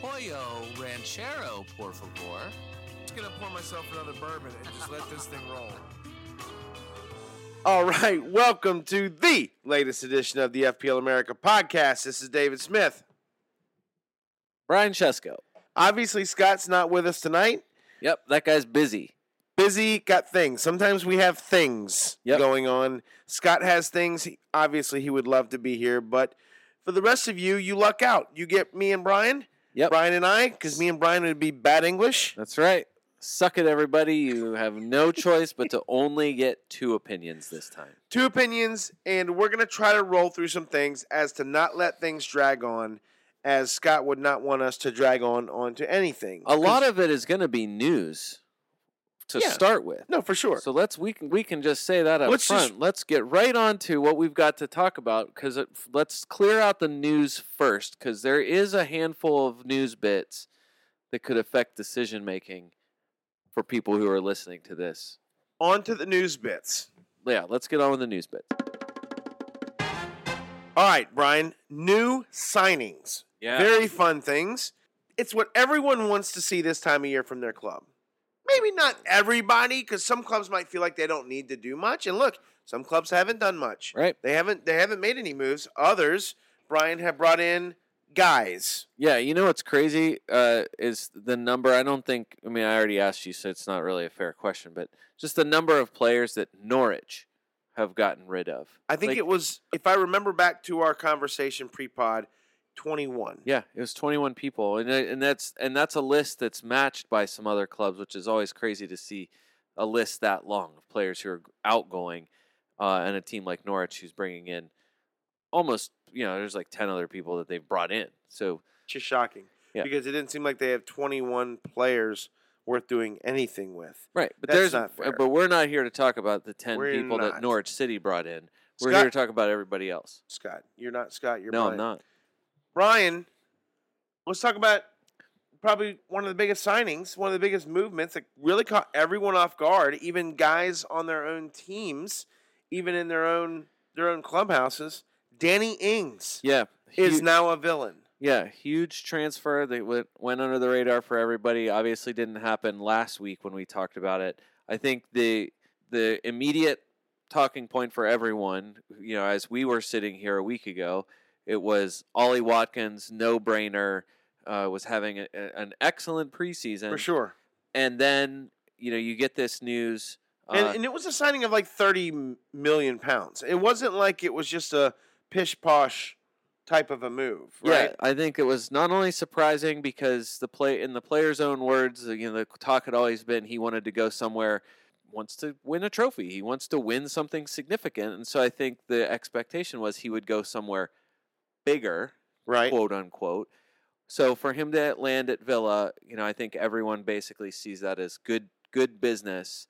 pollo ranchero, por favor. I'm just gonna pour myself another bourbon and just let this thing roll. All right, welcome to the latest edition of the FPL America podcast. This is David Smith. Brian Chesko. Obviously, Scott's not with us tonight. Yep, that guy's busy. Busy, got things. Sometimes we have things Yep. going on. Scott has things. He- Obviously, he would love to be here, but for the rest of you, you luck out. You get me and Brian, Yep. Brian and I, because me and Brian would be bad English. That's right. Suck it, everybody. You have no choice but to only get two opinions this time. Two opinions, and we're going to try to roll through some things as to not let things drag on, as Scott would not want us to drag on onto anything. A lot of it is going to be news to Yeah. start with. No, for sure. So let's we can we can just say that up Let's just- let's get right on to what we've got to talk about because let's clear out the news first because there is a handful of news bits that could affect decision making for people who are listening to this. on to the news bits. Yeah, let's get on with the news bit. All right, Brian. New signings. Yeah. Very fun things. It's what everyone wants to see this time of year from their club. Maybe not everybody, because some clubs might feel like they don't need to do much. And look, some clubs haven't done much. Right. They haven't. They haven't made any moves. Others, Brian, have brought in guys. Yeah, you know what's crazy uh, is the number. I don't think. I mean, I already asked you, so it's not really a fair question. But just the number of players that Norwich have gotten rid of. I think Like, it was, if I remember back to our conversation pre-pod, twenty-one. Yeah, it was 21 people, and and that's and that's a list that's matched by some other clubs, which is always crazy to see a list that long of players who are outgoing, uh, and a team like Norwich who's bringing in almost you know there's like 10 other people that they've brought in. So Just shocking. Yeah. Because it didn't seem like they have twenty-one players worth doing anything with. right, but That's there's not uh, fair. but we're not here to talk about the 10 We're people not. that Norwich City brought in. We're Scott- here to talk about everybody else. Scott, you're not Scott. You're no, Brian. I'm not. Brian, let's talk about probably one of the biggest signings, one of the biggest movements that really caught everyone off guard, even guys on their own teams, even in their own their own clubhouses. Danny Ings Yeah, is now a villain. Yeah, huge transfer that went, went under the radar for everybody. Obviously, didn't happen last week when we talked about it. I think the the immediate talking point for everyone, you know, as we were sitting here a week ago, it was Ollie Watkins, no brainer, uh, was having a, an excellent preseason, For sure. and then you know you get this news. Uh, And, and it was a signing of like 30 million pounds. It wasn't like it was just a pish posh type of a move, right? Yeah, I think it was not only surprising because the play in the player's own words, you know, the talk had always been he wanted to go somewhere, wants to win a trophy, he wants to win something significant, and so I think the expectation was he would go somewhere bigger, Right. quote unquote. So for him to land at Villa, you know, I think everyone basically sees that as good good business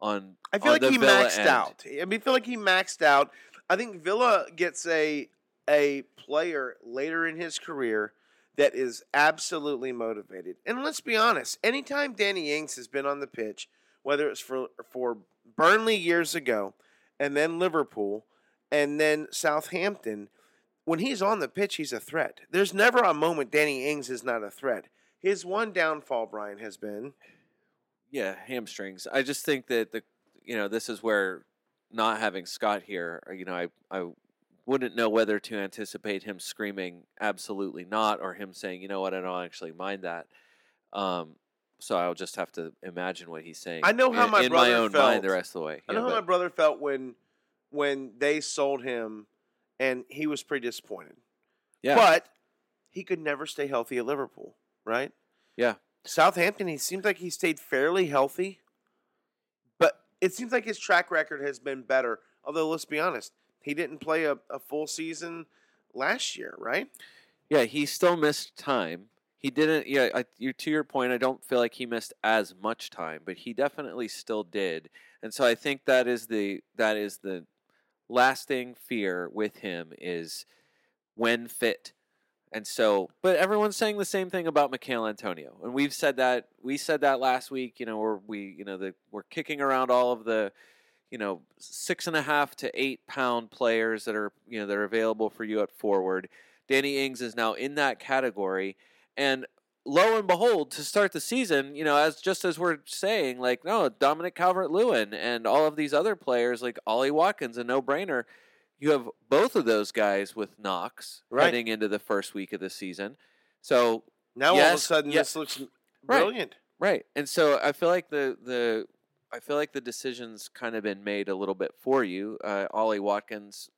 on. I feel on like he Villa maxed end. out. I mean, I feel like he maxed out. I think Villa gets a a player later in his career that is absolutely motivated. And let's be honest, anytime Danny Ings has been on the pitch, whether it's for for Burnley years ago, and then Liverpool, and then Southampton, when he's on the pitch, he's a threat. There's never a moment Danny Ings is not a threat. His one downfall, Brian, has been Yeah, hamstrings. I just think that the you know this is where not having Scott here, uh, you know, I I wouldn't know whether to anticipate him screaming absolutely not or him saying, you know what, I don't actually mind that. Um, so I'll just have to imagine what he's saying. I know how in, my in brother my own mind the rest of the way. I Yeah, know how my brother felt when when they sold him, and he was pretty disappointed. yeah, But he could never stay healthy at Liverpool, right? Yeah. Southampton, he seems like he stayed fairly healthy, but it seems like his track record has been better. Although, let's be honest, he didn't play a, a full season last year, right? yeah, he still missed time. He didn't. Yeah, I, you, to your point, I don't feel like he missed as much time, but he definitely still did. And so I think that is the that is the lasting fear with him is when fit. And so, but everyone's saying the same thing about Michail Antonio, and we've said that we said that last week. You know, where we you know the, we're kicking around all of the you know six and a half to eight pound players that are you know that are available for you at forward. Danny Ings is now in that category, and lo and behold, to start the season, you know, as just as we're saying, like no Dominic Calvert Lewin and all of these other players like Ollie Watkins, a no brainer. You have both of those guys with knocks Right. heading into the first week of the season. So Now all of a sudden, yeah. this looks Right. brilliant. Right. And so I feel like the the I feel like the decision's kind of been made a little bit for you. Uh, Ollie Watkins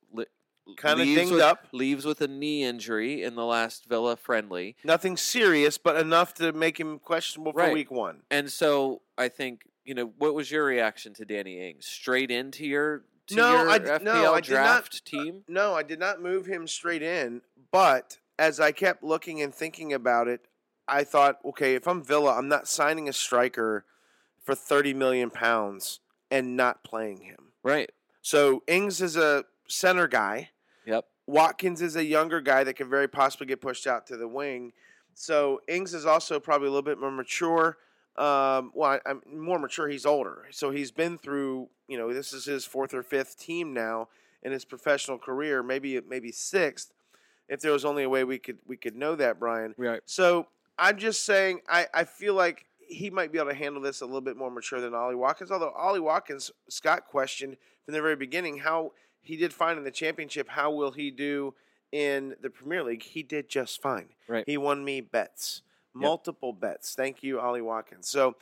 Kinda leaves dinged with, up. leaves with a knee injury in the last Villa friendly, Nothing serious, but enough to make him questionable for week one. and so I think you know what was your reaction to Danny Ings? Straight into your to No, your I FPL no, I did not- draft uh, team. No, I did not move him straight in, but as I kept looking and thinking about it, I thought, okay, if I'm Villa, I'm not signing a striker for 30 million pounds and not playing him. Right. So Ings is a center guy. Watkins is a younger guy that can very possibly get pushed out to the wing. So Ings is also probably a little bit more mature. Um, well, I, I'm more mature. He's older, so he's been through. You know, this is his fourth or fifth team now in his professional career. Maybe maybe sixth. If there was only a way we could we could know that, Brian. Right. So I'm just saying, I, I feel like he might be able to handle this a little bit more mature than Ollie Watkins. Although Ollie Watkins, Scott questioned from the very beginning how he did fine in the championship. How will he do in the Premier League? He did just fine. Right. He won me bets, multiple bets. Thank you, Ollie Watkins. So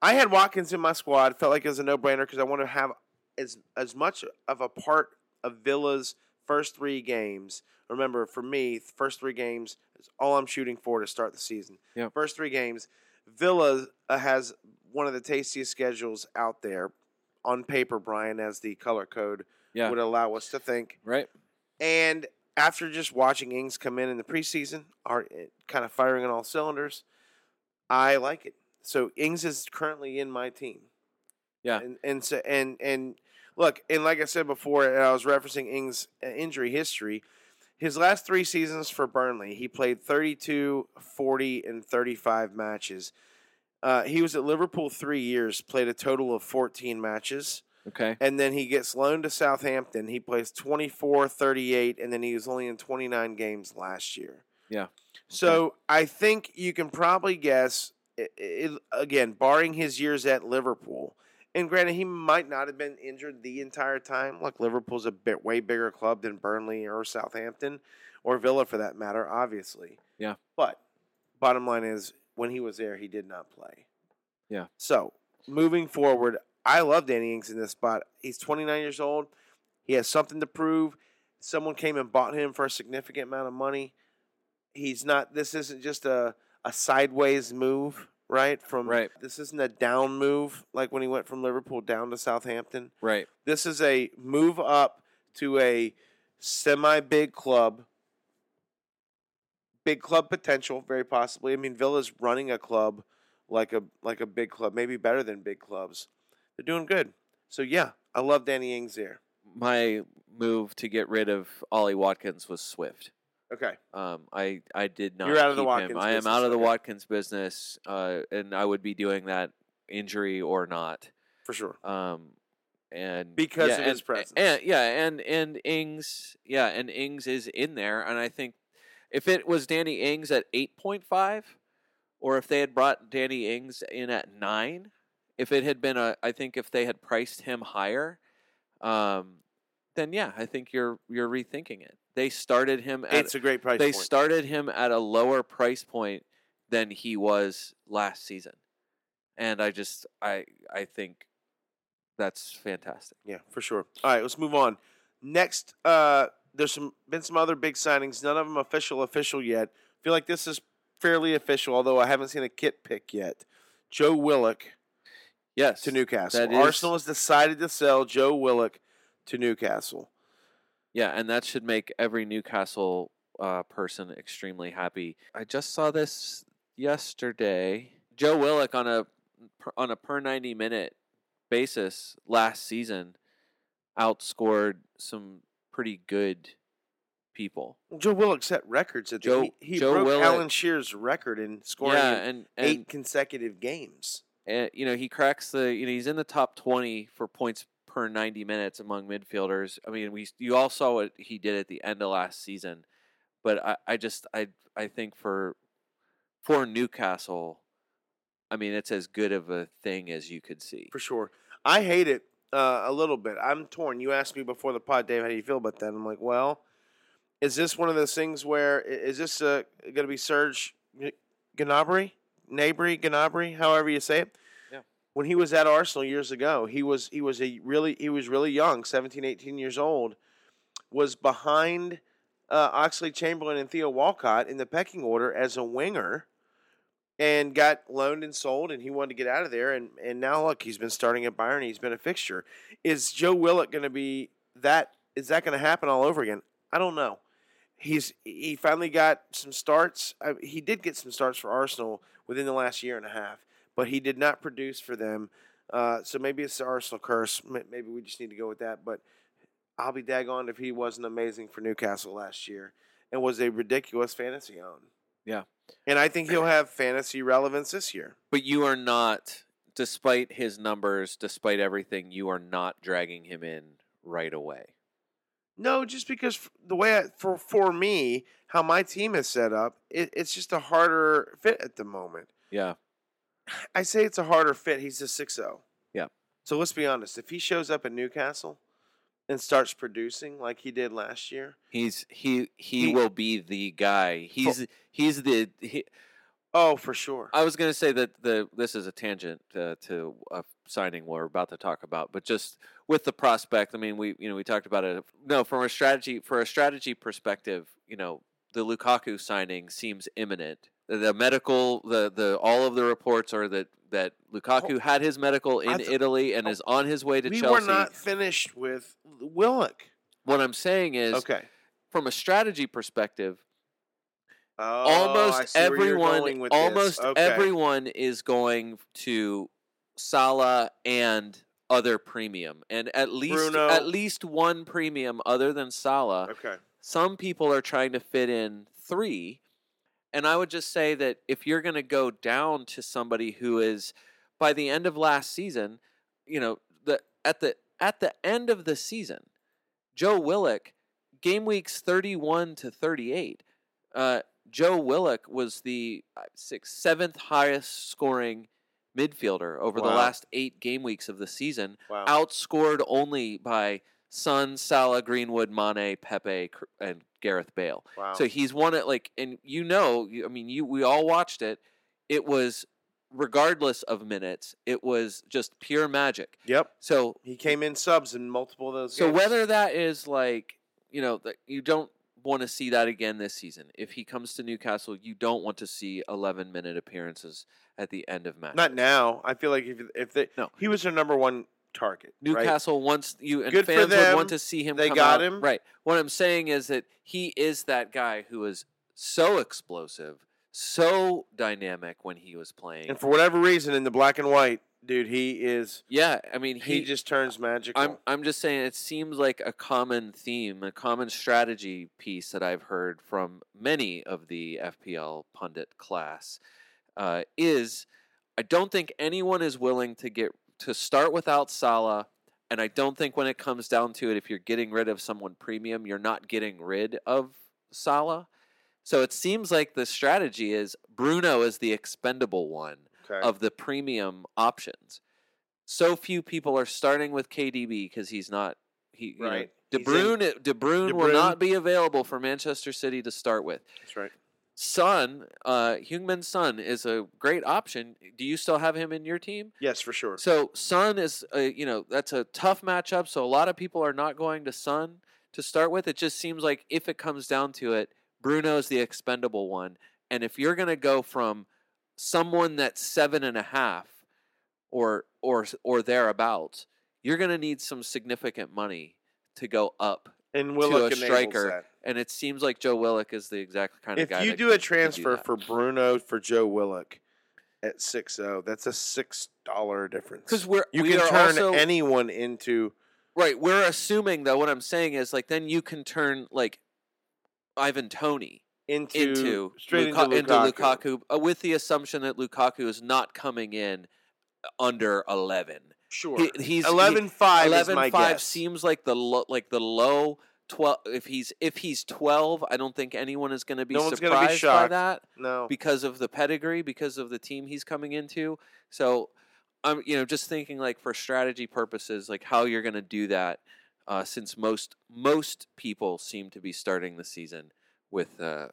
I had Watkins in my squad. Felt like it was a no brainer because I want to have as as much of a part of Villa's first three games. Remember, for me, the first three games is all I'm shooting for to start the season. Yep. First three games, Villa uh, has one of the tastiest schedules out there on paper, Brian, as the color code Yeah. would allow us to think. Right. And after just watching Ings come in in the preseason, are kind of firing on all cylinders, I like it. So Ings is currently in my team. Yeah. And and so and and look, and like I said before, and I was referencing Ings' injury history. His last three seasons for Burnley, he played 32, 40, and 35 matches. Uh, he was at Liverpool three years, played a total of 14 matches Okay. and then he gets loaned to Southampton. He plays 24, 38, and then he was only in 29 games last year. Yeah. So I think you can probably guess, i it, again, barring his years at Liverpool, and granted, he might not have been injured the entire time. Look, Liverpool's a bit way bigger club than Burnley or Southampton or Villa for that matter, obviously. Yeah. But bottom line is, when he was there, he did not play. Yeah. So moving forward, I love Danny Ings in this spot. He's 29 years old. He has something to prove. Someone came and bought him for a significant amount of money. He's not. This isn't just a a sideways move, right? From Right. This isn't a down move like when he went from Liverpool down to Southampton. Right. This is a move up to a semi big club. Big club potential, very possibly. I mean, Villa's running a club like a like a big club, maybe better than big clubs. They're doing good. So yeah, I love Danny Ings there. My move to get rid of Ollie Watkins was swift. Okay. Um, I I did not. You're out of the Watkins him. I am out of the okay. Watkins business, uh, and I would be doing that injury or not. For sure. Um, and Because yeah, of and, his presence. and yeah, and and Ings, yeah, and Ings is in there, and I think if it was Danny Ings at eight point five, or if they had brought Danny Ings in at nine, if it had been a, I think if they had priced him higher, um, then yeah, I think you're you're rethinking it. They started him at It's a great price they point. started him at a lower price point than he was last season. and I just I I think that's fantastic. Yeah, for sure. All right, let's move on. Next, uh, there's some been some other big signings. None of them official official yet. feel like this is fairly official, although I haven't seen a kit pick yet. Joe Willock Yes, to Newcastle. that is- Arsenal has decided to sell Joe Willock to Newcastle. Yeah, and that should make every Newcastle uh, person extremely happy. I just saw this yesterday. Joe Willock on a per- on a per ninety minute basis last season outscored some pretty good people. Well, Joe Willock set records at the Joe- he, he Joe broke Willock- Alan Shearer's record in scoring yeah, and eight consecutive games. Uh, you know he cracks the you know he's in the top 20 for points per 90 minutes among midfielders i mean we you all saw what he did at the end of last season but i, I just i i think for for newcastle i mean it's as good of a thing as you could see for sure. I hate it uh, a little bit. I'm torn. You asked me before the pod, Dave, how do you feel about that? I'm like, well, is this one of those things where is this uh, going to be Serge Gnabry, Gnabry, Gnabry, however you say it? Yeah. When he was at Arsenal years ago, he was he was a really he was really young, 17, 18 years old, was behind uh, Oxlade Chamberlain and Theo Walcott in the pecking order as a winger and got loaned and sold, and he wanted to get out of there. And, and now look, he's been starting at Bayern. He's been a fixture. Is Joe Willock going to be that? Is that going to happen all over again? I don't know. He's he finally got some starts. He did get some starts for Arsenal within the last year and a half, but he did not produce for them. Uh, so maybe it's the Arsenal curse. Maybe we just need to go with that. But I'll be daggone if he wasn't amazing for Newcastle last year and was a ridiculous fantasy own. Yeah. And I think he'll have fantasy relevance this year. but you are not despite his numbers despite everything you are not dragging him in right away No, just because the way I, for for me, how my team is set up, it, it's just a harder fit at the moment. yeah I say it's a harder fit. He's a 6-0. Yeah. So let's be honest. If he shows up at Newcastle and starts producing like he did last year, he's he he, He- will be the guy he's he's the he, oh, for sure. I was going to say that the this is a tangent uh, to a signing we're about to talk about, but just with the prospect, I mean, we you know we talked about it. No, from a strategy for a strategy perspective, you know, the Lukaku signing seems imminent. The, medical, the the all of the reports are that that Lukaku oh, had his medical in th- Italy and oh, is on his way to we Chelsea. were not finished with Willock. what I'm saying is, Okay. from a strategy perspective, Oh, almost see where you're everyone going with this. almost Okay. everyone is going to Salah and other premium and at least Bruno. at least one premium other than Salah Okay. some people are trying to fit in 3 and I would just say that if you're going to go down to somebody who is by the end of last season you know the at the at the end of the season Joe Willock game weeks 31 to 38 uh, Joe Willock was the uh, sixth, seventh highest scoring midfielder over the last eight game weeks of the season, Wow. outscored only by Son, Salah, Greenwood, Mane, Pepe, and Gareth Bale. wow. So he's won it like, and you know, I mean, you we all watched it. It was regardless of minutes, it was just pure magic. yep. So He came in subs in multiple of those so games. whether that is like, you know, that you don't want to see that again this season. If he comes to Newcastle, you don't want to see 11 minute appearances at the end of matches. Not now. I feel like if if they No. he was their number one target. right? Newcastle wants you and Good for fans would want to see him. They come got out- him. right. What I'm saying is that he is that guy who is so explosive, so dynamic when he was playing. And for whatever reason, in the black and white, dude, he is. yeah, I mean, He, he, just turns magical. I'm I'm just saying it seems like a common theme, a common strategy piece that I've heard from many of the FPL pundit class uh, is I don't think anyone is willing to get to start without Salah, and I don't think when it comes down to it, if you're getting rid of someone premium, you're not getting rid of Salah. So it seems like the strategy is Bruno is the expendable one okay. of the premium options. So few people are starting with KDB because he's not he you know, Right. De He's in- Bruyne De Bruyne will not be available for Manchester City to start with. That's right. Son, uh, Heung-Min Son is a great option. Do you still have him in your team? Yes, for sure. So Son is, uh, you know, that's a tough matchup. So a lot of people are not going to Son to start with. It just seems like if it comes down to it, Bruno's the expendable one. And if you're going to go from someone that's seven and a half or or or thereabouts, you're going to need some significant money to go up. And to Willock a striker. And it seems like Joe Willock is the exact kind of If guy. If you do a transfer that. for Bruno for Joe Willock at six zero, that's a six dollar difference. because we're you we can turn also, anyone into Right, we're assuming that what I'm saying is like then you can turn like Ivan Toney into, into straight Luka- into Lukaku. Lukaku uh, with the assumption that Lukaku is not coming in under 11. Sure, He, he's he- 11-5 is 11 my 5 guess. seems like the lo- like the low 12 if he's if he's 12, I don't think anyone is going to be No surprised be by that no, because of the pedigree, because of the team he's coming into. So I'm you know just thinking like for strategy purposes, like how you're going to do that, uh, since most most people seem to be starting the season with uh,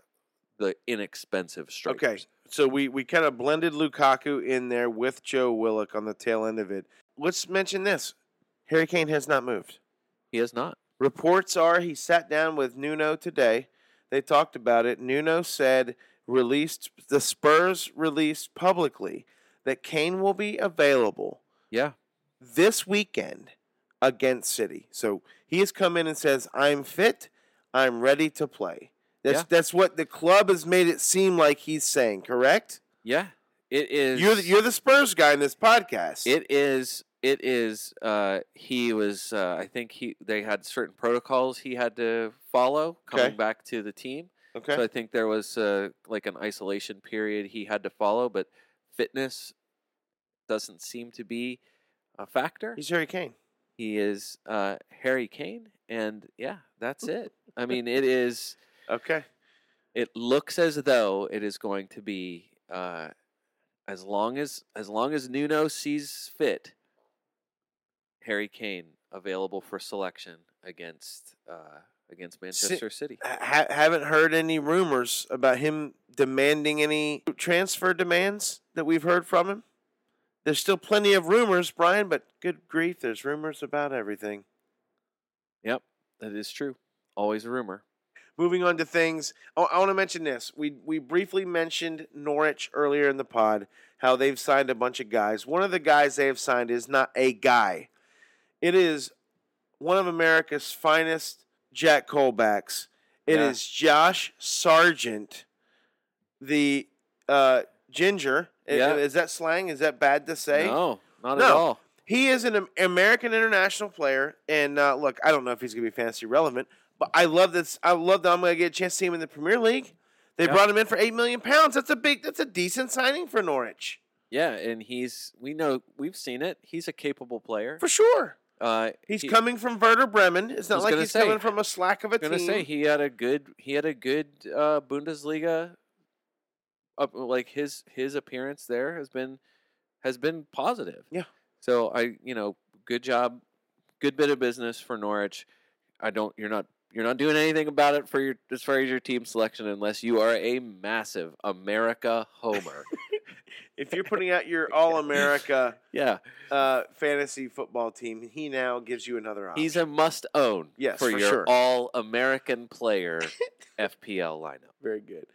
the inexpensive strikers. Okay, so we we kind of blended Lukaku in there with Joe Willock on the tail end of it. Let's mention this: Harry Kane has not moved. he has not. Reports are he sat down with Nuno today. They talked about it. Nuno said released the Spurs released publicly that Kane will be available Yeah, this weekend against City. So he has come in and says, "I'm fit. I'm ready to play." That's Yeah. that's what the club has made it seem like he's saying. Correct? yeah. It is. You're the, you're the Spurs guy in this podcast. It is. It is. Uh, he was. Uh, I think he. They had certain protocols he had to follow coming Okay. back to the team. okay. So I think there was uh, like an isolation period he had to follow, but fitness doesn't seem to be a factor. he's Harry Kane. He is uh, Harry Kane, and yeah, that's it. I mean, it is. Okay. It looks as though it is going to be uh, as long as as long as Nuno sees fit. Harry Kane available for selection against uh, against Manchester City. Ha- haven't heard any rumors about him demanding any transfer demands that we've heard from him. There's still plenty of rumors, Brian, but good grief, there's rumors about everything. Yep, that is true. Always a rumor. Moving on to things, I, I want to mention this. We we briefly mentioned Norwich earlier in the pod, how they've signed a bunch of guys. One of the guys they have signed is not a guy. It is one of America's finest Jack Colbacks. It is Yeah. Josh Sargent, the uh, ginger. Yeah. Is that slang? Is that bad to say? No, not No. at all. He is an American international player, and uh, look, I don't know if he's going to be fantasy relevant, but I love this. I love that I'm going to get a chance to see him in the Premier League. They Yeah. brought him in for eight million pounds. That's a big. That's a decent signing for Norwich, Yeah, and he's we know we've seen it. He's a capable player. for sure. Uh, He's he- coming from Werder Bremen. It's not like he's say, coming from a slack of a I'm gonna team. say he had a good he had a good uh, Bundesliga. Up like his his appearance there has been has been positive. Yeah. So I you know good job, good bit of business for Norwich. I don't you're not you're not doing anything about it for your as far as your team selection unless you are a massive America homer. if you're putting out your All America yeah, uh, fantasy football team, he now gives you another option. he's a must own. Yes, for, for your sure. all American player FPL lineup. Very good.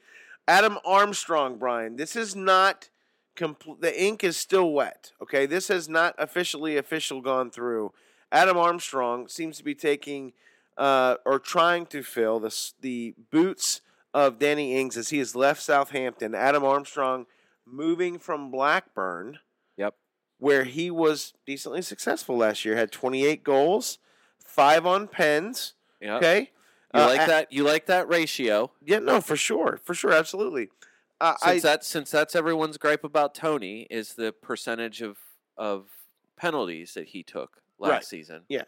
Adam Armstrong, Brian. This is not complete. The ink is still wet. Okay, this has not officially official gone through. Adam Armstrong seems to be taking uh, or trying to fill the the boots of Danny Ings as he has left Southampton. Adam Armstrong moving from Blackburn, Yep. where he was decently successful last year. Had 28 goals, five on pens. Yeah. Okay. You Uh, like that? You like that ratio? Yeah, no, for sure, for sure, absolutely. Uh, I, Since that's since that's everyone's gripe about Toney is the percentage of of penalties that he took last Right. season. Yeah,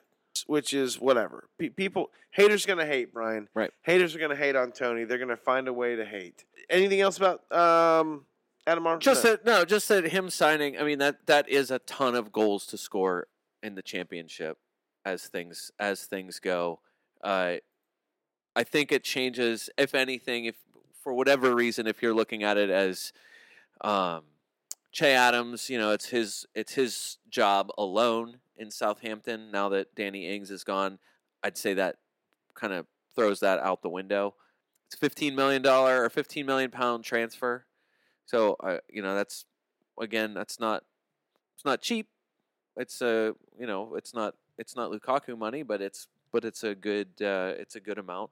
which is whatever. Pe- people, haters gonna hate Brian. Right. Haters are gonna hate on Toney. They're gonna find a way to hate. Anything else about um, Adam Armstrong? Just that no, just that him signing. I mean that that is a ton of goals to score in the championship as things as things go. Uh, I think it changes, if anything, if for whatever reason, if you're looking at it as um, Che Adams, you know, it's his it's his job alone in Southampton. Now that Danny Ings is gone, I'd say that kind of throws that out the window. It's fifteen million dollar or fifteen million pound transfer, so uh, you know that's again that's not it's not cheap. It's a you know it's not it's not Lukaku money, but it's but it's a good uh, it's a good amount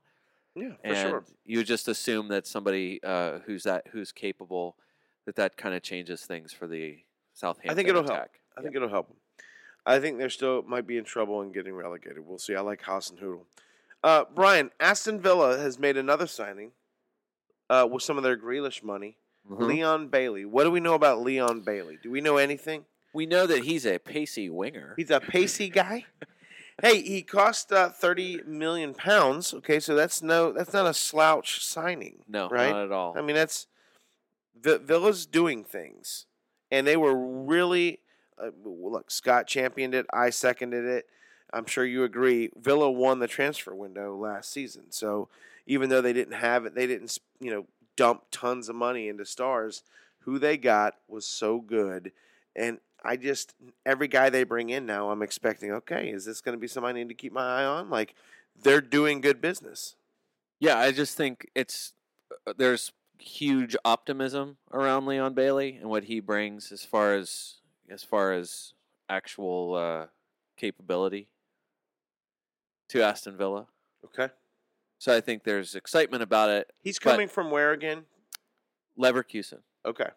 Yeah, for and sure. you just assume that somebody uh, who's that who's capable that that kind of changes things for the Southampton I think it'll help. attack. I think it'll help them. I think they're still might be in trouble and getting relegated. We'll see. I like Hasenhüttl. Uh, Brian, Aston Villa has made another signing uh, with some of their Grealish money. Mhm. Leon Bailey. What do we know about Leon Bailey? Do we know anything? We know that he's a pacey winger. He's a pacey guy. hey, he cost uh, thirty million pounds. Okay, so that's no, that's not a slouch signing. no, right? not at all. I mean, that's Villa's doing things, and they were really uh, look. Scott championed it. I seconded it. I'm sure you agree. Villa won the transfer window last season, so even though they didn't have it, they didn't you know dump tons of money into stars. Who they got was so good, and I just every guy they bring in now, I'm expecting. Okay, is this going to be somebody I need to keep my eye on? Like they're doing good business. yeah, I just think it's uh, there's huge optimism around Leon Bailey and what he brings as far as as far as actual uh, capability to Aston Villa. Okay, So I think there's excitement about it. he's coming from where again? Leverkusen. Okay.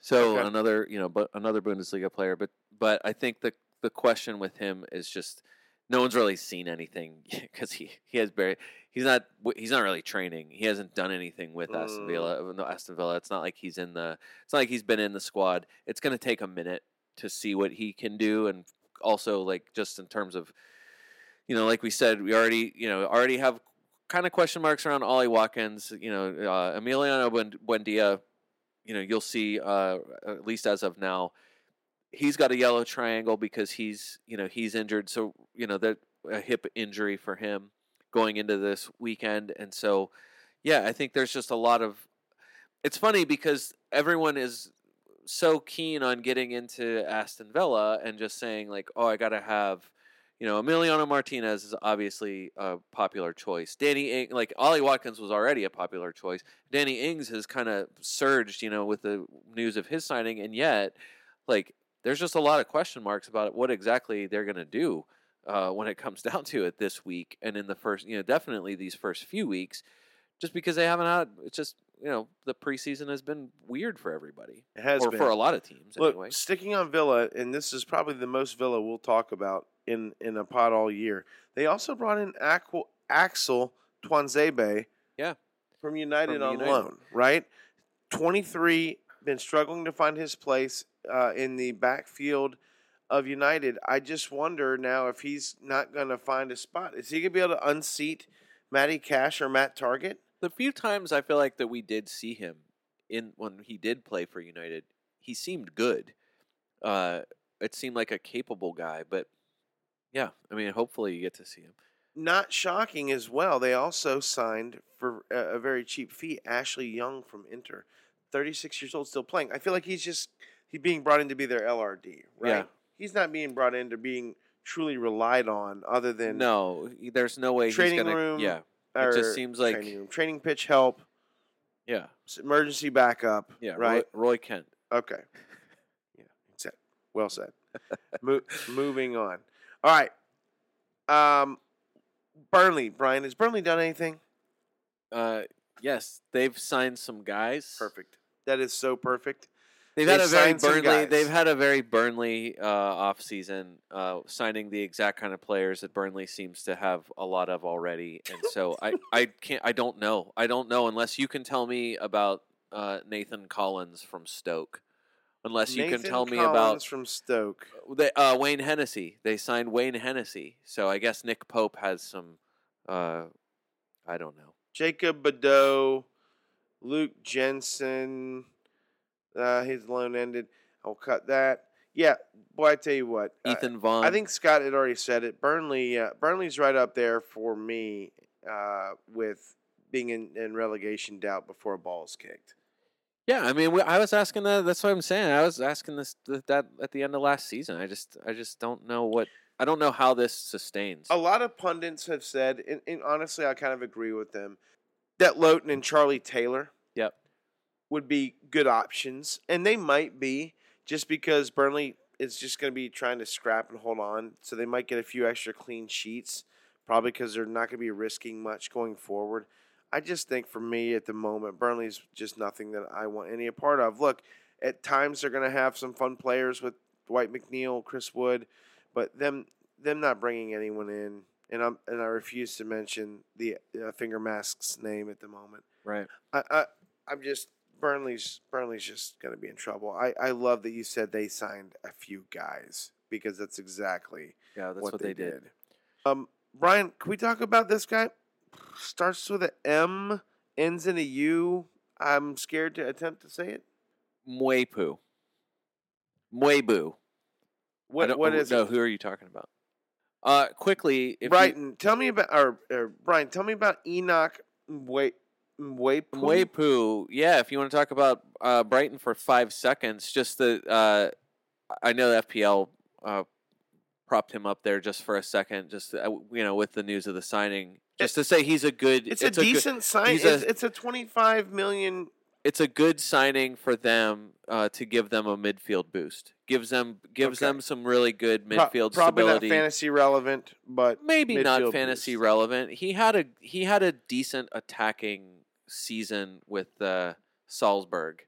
So Okay. another, you know, but another Bundesliga player, but but I think the the question with him is just no one's really seen anything because he he has very he's not he's not really training. He hasn't done anything with Aston Mm. Villa. No, Aston Villa. It's not like he's in the. It's not like he's been in the squad. It's going to take a minute to see what he can do, and also like just in terms of, you know, like we said, we already you know already have kind of question marks around Ollie Watkins. You know, uh, Emiliano Buen- Buendia you know you'll see uh, at least as of now he's got a yellow triangle because he's you know he's injured so you know that a hip injury for him going into this weekend and so yeah i think there's just a lot of it's funny because everyone is so keen on getting into aston villa and just saying like oh i gotta have you know, Emiliano Martinez is obviously a popular choice. Danny, like Ollie Watkins was already a popular choice. Danny Ings has kind of surged, you know, with the news of his signing, and yet, like, there's just a lot of question marks about what exactly they're going to do uh, when it comes down to it this week and in the first, you know, definitely these first few weeks, just because they haven't had. It's just you know the preseason has been weird for everybody, It has or been. for a lot of teams Look, anyway. sticking on Villa, and this is probably the most Villa we'll talk about in in a pod all year. They also brought in Aqu- Axel Tuanzebe, Yeah. from United From on United. loan. Right, twenty three, been struggling to find his place uh, in the backfield of United. I just wonder now if he's not going to find a spot. Is he going to be able to unseat Matty Cash or Matt Targett? the few times I feel like that we did see him in when he did play for United, he seemed good. Uh, it seemed like a capable guy, but yeah, I mean, hopefully you get to see him. not shocking as well. They also signed for a, very cheap fee Ashley Young from Inter, 36 years old, still playing. I feel like he's just he's being brought in to be their LRD, right? Yeah. He's not being brought in to being truly relied on, other than No, there's no way Training he's gonna. room, yeah, it just seems like training, room, training pitch help, yeah, emergency backup. yeah. right. Roy, Roy Kent. Okay. Yeah. Said. Well said. Mo- moving on. All right. Um, Burnley, Brian, has Burnley done anything? Uh, yes, they've signed some guys. Perfect. That is so perfect. They've They've had a very Burnley. They've had a very Burnley uh, off season, uh, signing the exact kind of players that Burnley seems to have a lot of already. And so I, I can't. I don't know. I don't know unless you can tell me about uh, Nathan Collins from Stoke. Unless you Nathan can tell me about. Collins from Stoke. they, uh, Wayne Hennessy. They signed Wayne Hennessy. So I guess Nick Pope has some. Uh, I don't know. Jacob Badeau, Luke Jensen. Uh, his loan ended. I'll cut that. Yeah, boy, I tell you what. uh, Ethan Vaughn. I think Scott had already said it. Burnley, uh, Burnley's right up there for me uh, with being in, in relegation doubt before a ball is kicked. Yeah, I mean, we, I was asking that. That's what I'm saying. I was asking this th- that at the end of last season. I just, I just don't know what. I don't know how this sustains. A lot of pundits have said, and, and honestly, I kind of agree with them, that Lowton and Charlie Taylor Yep. Would be good options, and they might be just because Burnley is just going to be trying to scrap and hold on, so they might get a few extra clean sheets, probably because they're not going to be risking much going forward. I just think for me at the moment, Burnley's just nothing that I want any a part of. Look, at times they're going to have some fun players with Dwight McNeil, Chris Wood, but them them not bringing anyone in, and I'm and I refuse to mention the uh, finger mask's name at the moment. right. I, I I'm just Burnley's Burnley's just gonna be in trouble. I, I love that you said they signed a few guys because that's exactly Yeah, that's what, what, they, did. Um, Brian, can we talk about this guy? Starts with an M, ends in a U. I'm scared to attempt to say it. Mwepu. Mwebu. What what is no, it? who are you talking about? Uh, quickly, if you- tell me about or, or Brian, tell me about Enoch Mwe Mwepu. Mwepu, yeah. If you want to talk about uh, Brighton for five seconds, just the uh, I know the FPL uh, propped him up there just for a second, just uh, you know, with the news of the signing, just to say he's a good. It's, a good- decent signing. It's, a- it's a 25 million. it's a good signing for them uh, to give them a midfield boost. Gives them gives Okay. them some really good pro- midfield probably stability. not fantasy relevant, but Maybe not fantasy boost. relevant. He had a he had a decent attacking season with uh, Salzburg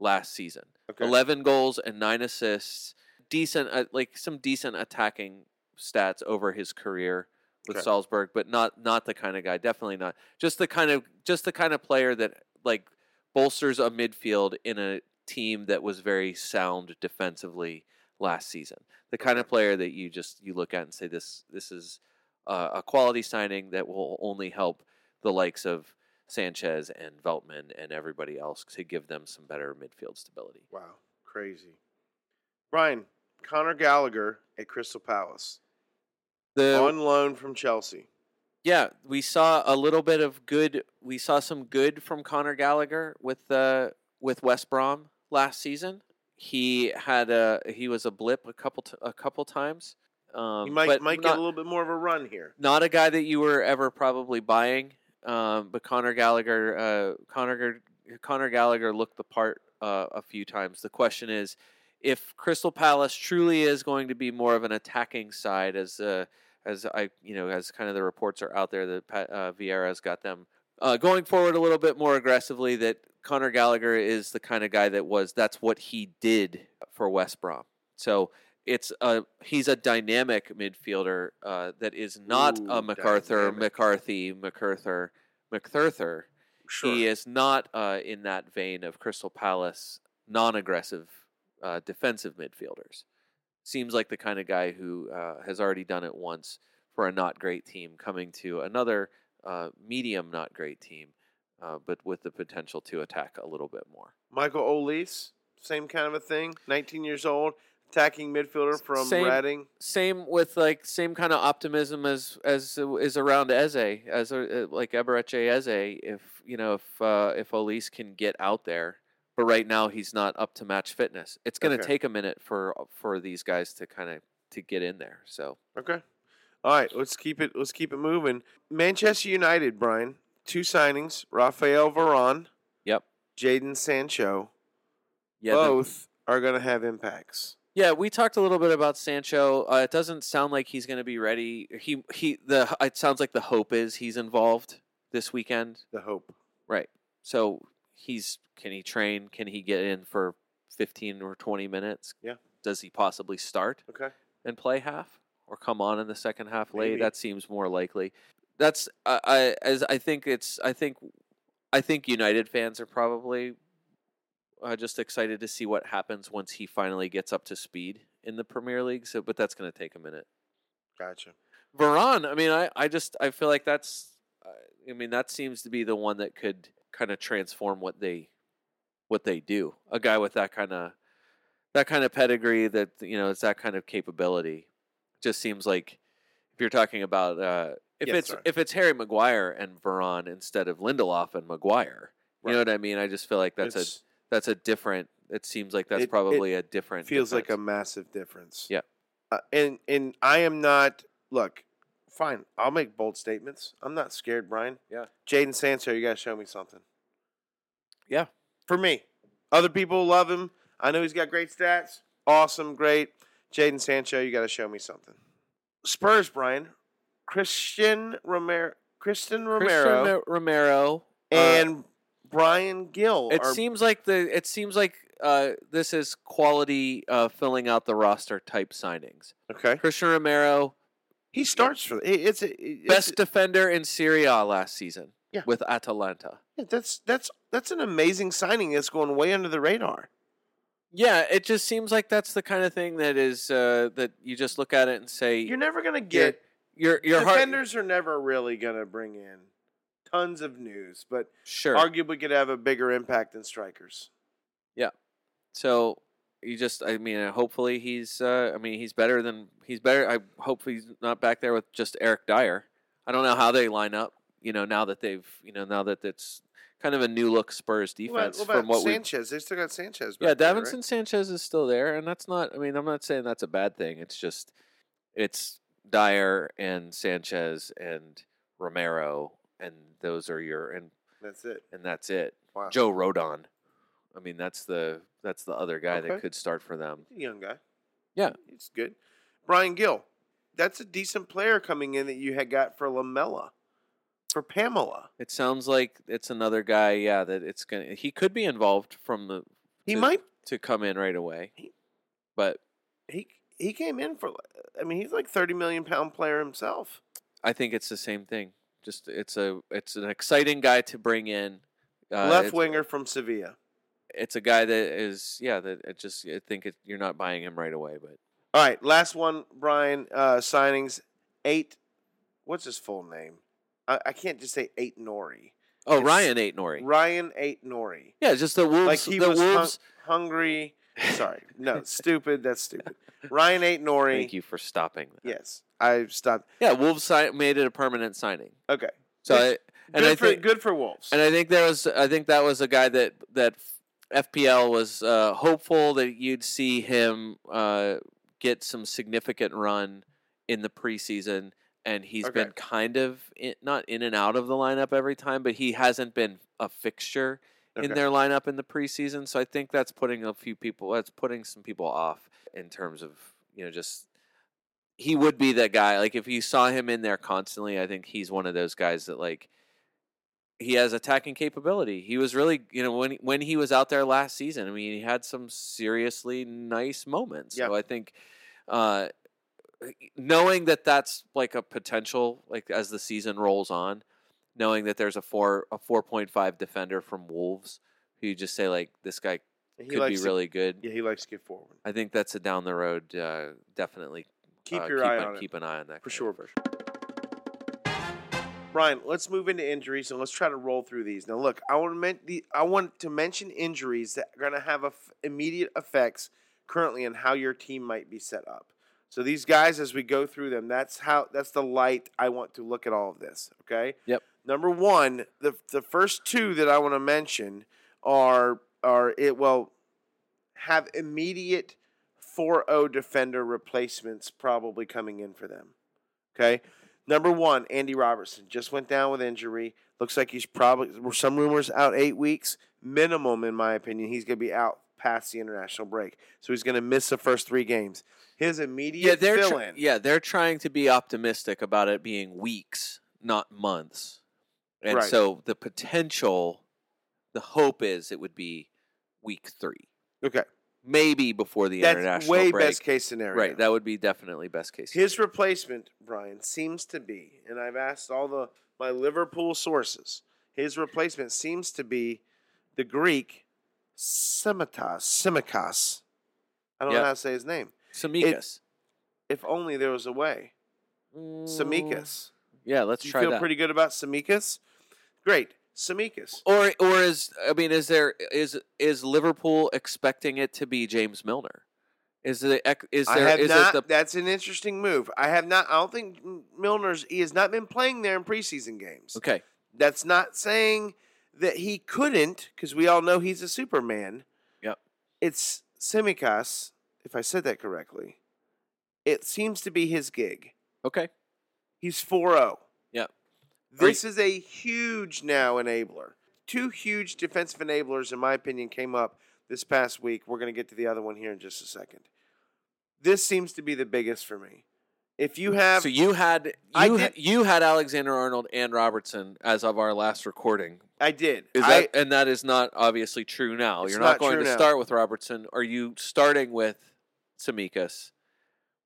last season. Okay. Eleven goals and nine assists. Decent, uh, like some decent attacking stats over his career with Okay. Salzburg, but not not the kind of guy. Definitely not. Just the kind of just the kind of player that like bolsters a midfield in a team that was very sound defensively last season. The kind of player that you just you look at and say this this is uh, a quality signing that will only help the likes of Sanchez and Veltman and everybody else to give them some better midfield stability. Wow, crazy. Brian, Conor Gallagher at Crystal Palace The on loan from Chelsea. Yeah, we saw a little bit of good. We saw some good from Conor Gallagher with uh, with West Brom last season. He had a he was a blip a couple t- a couple times. Um, He might might not, get a little bit more of a run here. not a guy that you were ever probably buying. Um, but Conor Gallagher, uh, Conor Conor Gallagher looked the part uh, a few times. The question is, if Crystal Palace truly is going to be more of an attacking side, as uh, as I you know as kind of the reports are out there that uh, Vieira's got them uh, going forward a little bit more aggressively. That Conor Gallagher is the kind of guy that was that's what he did for West Brom. So it's a he's a dynamic midfielder uh, that is not a McArthur, dynamic. McCarthy, McArthur, McArthur. Sure. He is not uh, in that vein of Crystal Palace non-aggressive uh, defensive midfielders. Seems like the kind of guy who uh, has already done it once for a not great team, coming to another uh, medium not great team, uh, but with the potential to attack a little bit more. Michael Olise, same kind of a thing. 19 years old, attacking midfielder from Same- Reading. Same with like same kind of optimism as as is around Eze as uh, like Ebereche Eze. If you know if uh, if Olise can get out there, but right now he's not up to match fitness. It's going to Okay. take a minute for for these guys to kind of to get in there. So Okay. All right, let's keep it let's keep it moving. Manchester United, Brian, two signings, Rafael Varane, yep, Jadon Sancho. yeah, both are going to have impacts. Yeah, we talked a little bit about Sancho. Uh, it doesn't sound like he's going to be ready. He he the it sounds like the hope is he's involved this weekend. The hope. Right. So he's can he train? Can he get in for 15 or 20 minutes? Yeah. Does he possibly start Okay. and play half or come on in the second half late? Maybe. That seems more likely. That's I, I as I think it's I think I think United fans are probably uh, just excited to see what happens once he finally gets up to speed in the Premier League. So, but that's going to take a minute. Gotcha. Varane, I mean, I, I just I feel like that's, uh, I mean, that seems to be the one that could kind of transform what they, what they do. A guy with that kind of, that kind of pedigree, that you know, it's that kind of capability. Just seems like, if you're talking about uh, if Yeah, it's sorry. if it's Harry Maguire and Varane instead of Lindelof and Maguire, you know what I mean? I just feel like that's a It's- that's a different. It seems like that's It- it probably a different. feels like a massive difference. Yeah. Uh, and and I am not. Look, fine. I'll make bold statements. I'm not scared, Brian. Yeah. Jadon Sancho, you got to show me something. Yeah. For me, other people love him. I know he's got great stats. Awesome, great. Jadon Sancho, you got to show me something. Spurs, Brian. Cristian Romero, Cristian Cristian Romero, Ma- Romero uh, and Bryan Gil. it are, seems like the it seems like uh, this is quality uh, filling out the roster type signings. okay. Cristian Romero, He starts for it- it's it's best defender in Serie A last season Yeah. with Atalanta. Yeah, that's that's that's an amazing signing. That's going way under the radar. Yeah, it just seems like that's the kind of thing that is uh, that you just look at it and say You're never gonna get your your heart defenders are never really gonna bring in tons of news, but sure. arguably could have a bigger impact than strikers. Yeah. So you just, I mean, uh, hopefully he's, uh, I mean, he's better than he's better. I hope he's not back there with just Eric Dier. I don't know how they line up. You know, now that they've, you know, now that it's kind of a new look Spurs What about, defense what about from what we. Sanchez? They still got Sanchez. Yeah, there, right? Davinson Sanchez is still there, and that's not. I mean, I'm not saying that's a bad thing. It's just, it's Dier and Sanchez and Romero, and those are your and That's it. and that's it. Wow. Joe Rodon. I mean, that's the that's the other guy Okay. that could start for them. young guy. Yeah. it's good. Bryan Gil. That's a decent player coming in that you had got for Lamela, for Pamela. It sounds like it's another guy. Yeah, that it's gonna. He could be involved from the. He to, might. to come in right away, He- but He he came in for. I mean, he's like thirty million pound player himself. I think it's the same thing. Just it's a it's an exciting guy to bring in. Uh, Left winger from Sevilla. It's a guy that is yeah that it just I think it, you're not buying him right away, but All right, last one, Brian. Uh, signings eight. What's his full name? I, I can't just say Aït-Nouri. oh It's Ryan Aït-Nouri. Ryan Aït-Nouri. Yeah, just the wolves. Like he the was wolves. hungry. Sorry, no, stupid. That's stupid. Ryan Aït-Nouri. Thank you for stopping. That. Yes, I stopped. Yeah, Wolves si- made it a permanent signing. Okay, So Good- I, and good I for think good for Wolves. and I think there was I think that was a guy that that FPL was uh, hopeful that you'd see him uh, get some significant run in the preseason, and he's Okay. been kind of in, not in and out of the lineup every time, but he hasn't been a fixture in their lineup in the preseason. So I think that's putting a few people that's putting some people off in terms of you know just he would be that guy. Like if you saw him in there constantly, I think he's one of those guys that like he has attacking capability. He was really, you know, when when he was out there last season, I mean, he had some seriously nice moments. So I think uh knowing that that's like a potential like as the season rolls on, knowing that there's a 4 a 4.5 defender from Wolves who you just say like this guy he could be to- really good. yeah, he likes to get forward. I think that's a down the road uh definitely Keep uh, your keep eye an, on it. keep an eye on that For sure. For sure. Brian, let's move into injuries and let's try to roll through these. Now, look, I want to men- the I want to mention injuries that are going to have a f- immediate effects currently on how your team might be set up. So these guys, as we go through them, that's how that's the light I want to look at all of this. Okay. Yep. Number one, the the first two that I want to mention are are it well have immediate 4-0 defender replacements probably coming in for them. Okay. Number one, Andy Robertson just went down with injury. Looks like he's probably were some rumors out eight weeks minimum, in my opinion. He's going to be out past the international break, so he's going to miss the first three games. His immediate Yeah, they're fill tr- yeah, they're trying to be optimistic about it being weeks, not months. And Right. so the potential the hope is it would be week 3. Okay, Maybe before the that's international way break. best case scenario. Right, that would be definitely best case. His replacement, Brian, seems to be, and I've asked all the my Liverpool sources. His replacement seems to be the Greek Simitas. Simikos. I don't know how to say his name. Samikas. If only there was a way. Mm, Samikas. Yeah, let's you try feel that. pretty good about Samikas? Great. Samikas. or or is I mean is there is is Liverpool expecting it to be James Milner? Is the ec- is have is not. it the that's an interesting move. I have not. I don't think Milner's. He has not been playing there in preseason games. okay? That's not saying that he couldn't, because we all know he's a Superman. Yep. It's Tsimikas, if I said that correctly. It seems to be his gig. Okay. He's 4 0. Yep. Are This is a huge now enabler. Two huge defensive enablers, in my opinion, came up this past week. We're going to get to the other one here in just a second. This seems to be the biggest for me. If you have, So you had you did- you had Alexander Arnold and Robertson as of our last recording. I did. Is I, that and that is not obviously true now. You're not not, going to now. start with Robertson. Are you starting with Samikas?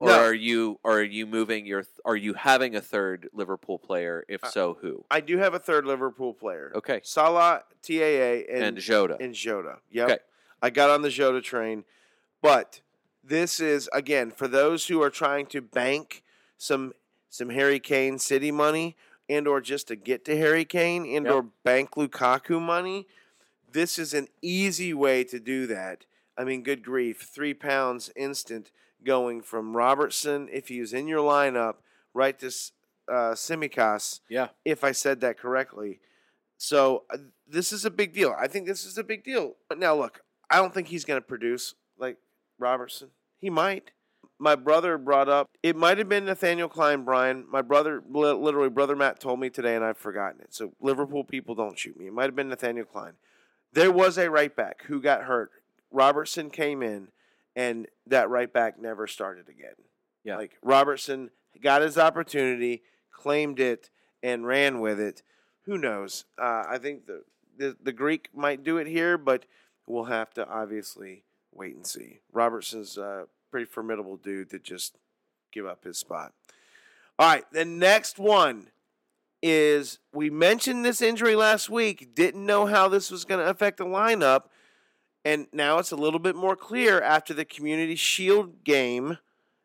Or No. are you are you moving your are you having a third Liverpool player? If so, who? I do have a third Liverpool player. Okay. Salah, TAA, and, And, Jota. and Jota. Yep. Okay. I got on the Jota train. But this is again for those who are trying to bank some some Harry Kane City money and or just to get to Harry Kane and Yep. or bank Lukaku money. This is an easy way to do that. I mean, good grief, three pounds instant going from Robertson if he was in your lineup right to S- uh, Tsimikas yeah. if I said that correctly. So uh, this is a big deal. I think this is a big deal. But now, look, I don't think he's going to produce like Robertson. He might. My brother brought up it might have been Nathaniel Clyne, Brian. My brother, literally, brother Matt told me today, and I've forgotten it. So Liverpool people don't shoot me. It might have been Nathaniel Clyne. There was a right back who got hurt. Robertson came in, and that right back never started again. Yeah. Like Robertson got his opportunity, claimed it, and ran with it. Who knows? Uh, I think the, the the Greek might do it here, but we'll have to obviously wait and see. Robertson's a pretty formidable dude to just give up his spot. All right, the next one is we mentioned this injury last week, didn't know how this was going to affect the lineup, and now it's a little bit more clear after the Community Shield game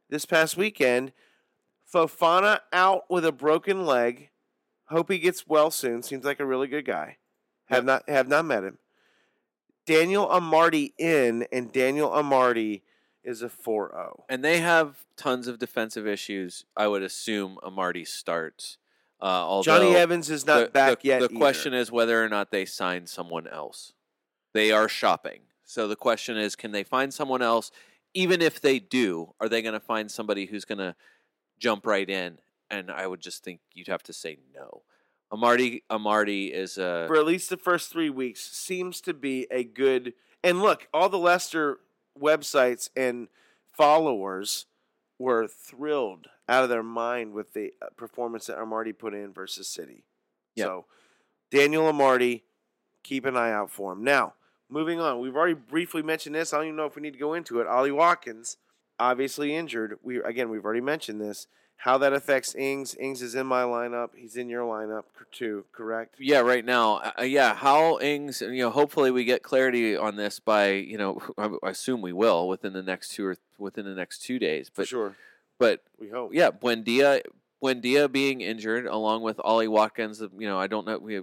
this past weekend. Fofana out with a broken leg. Hope he gets well soon. Seems like a really good guy. Have not have not met him. Daniel Amartey in, and Daniel Amartey is a 4-0. And they have tons of defensive issues. I would assume Amartey starts. Uh, although Jonny Evans is not the, back the, yet. The either. question is whether or not they sign someone else. They are shopping. So the question is, can they find someone else? Even if they do, are they going to find somebody who's going to jump right in? And I would just think you'd have to say no. Amartey, Amartey is a for at least the first three weeks seems to be a good. And look, all the Leicester websites and followers were thrilled out of their mind with the uh, performance that Amartey put in versus City. Yep. So, Daniel Amartey, keep an eye out for him. Now, moving on, we've already briefly mentioned this. I don't even know if we need to go into it. Ollie Watkins, obviously injured. We again, we've already mentioned this. How that affects Ings. Ings is in my lineup. He's in your lineup too, correct? Yeah, right now. Uh, yeah, how Ings, you know, hopefully we get clarity on this by, you know, I assume we will within the next two or within the next two days. For But sure. but We hope. yeah, Buendia Buendia being injured along with Ollie Watkins, you know, I don't know we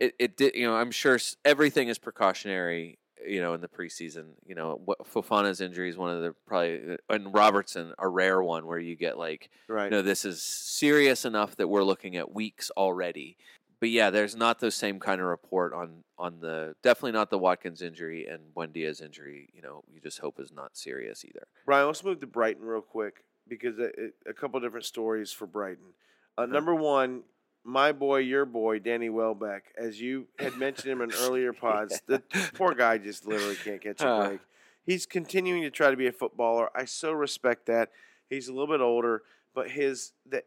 it it did, you know, I'm sure everything is precautionary, you know, in the preseason. You know, what Fofana's injury is one of the probably and Robertson a rare one where you get like Right. you no, this is serious enough that we're looking at weeks already. But yeah, there's not the same kind of report on on the definitely not the Watkins injury and Buendia's injury. You know, you just hope is not serious either. Brian, let's move to Brighton real quick because it, a couple different stories for Brighton. Uh, number one, my boy, your boy, Danny Welbeck, as you had mentioned him in earlier pods, the poor guy just literally can't catch a break. He's continuing to try to be a footballer. I so respect that. He's a little bit older, but his that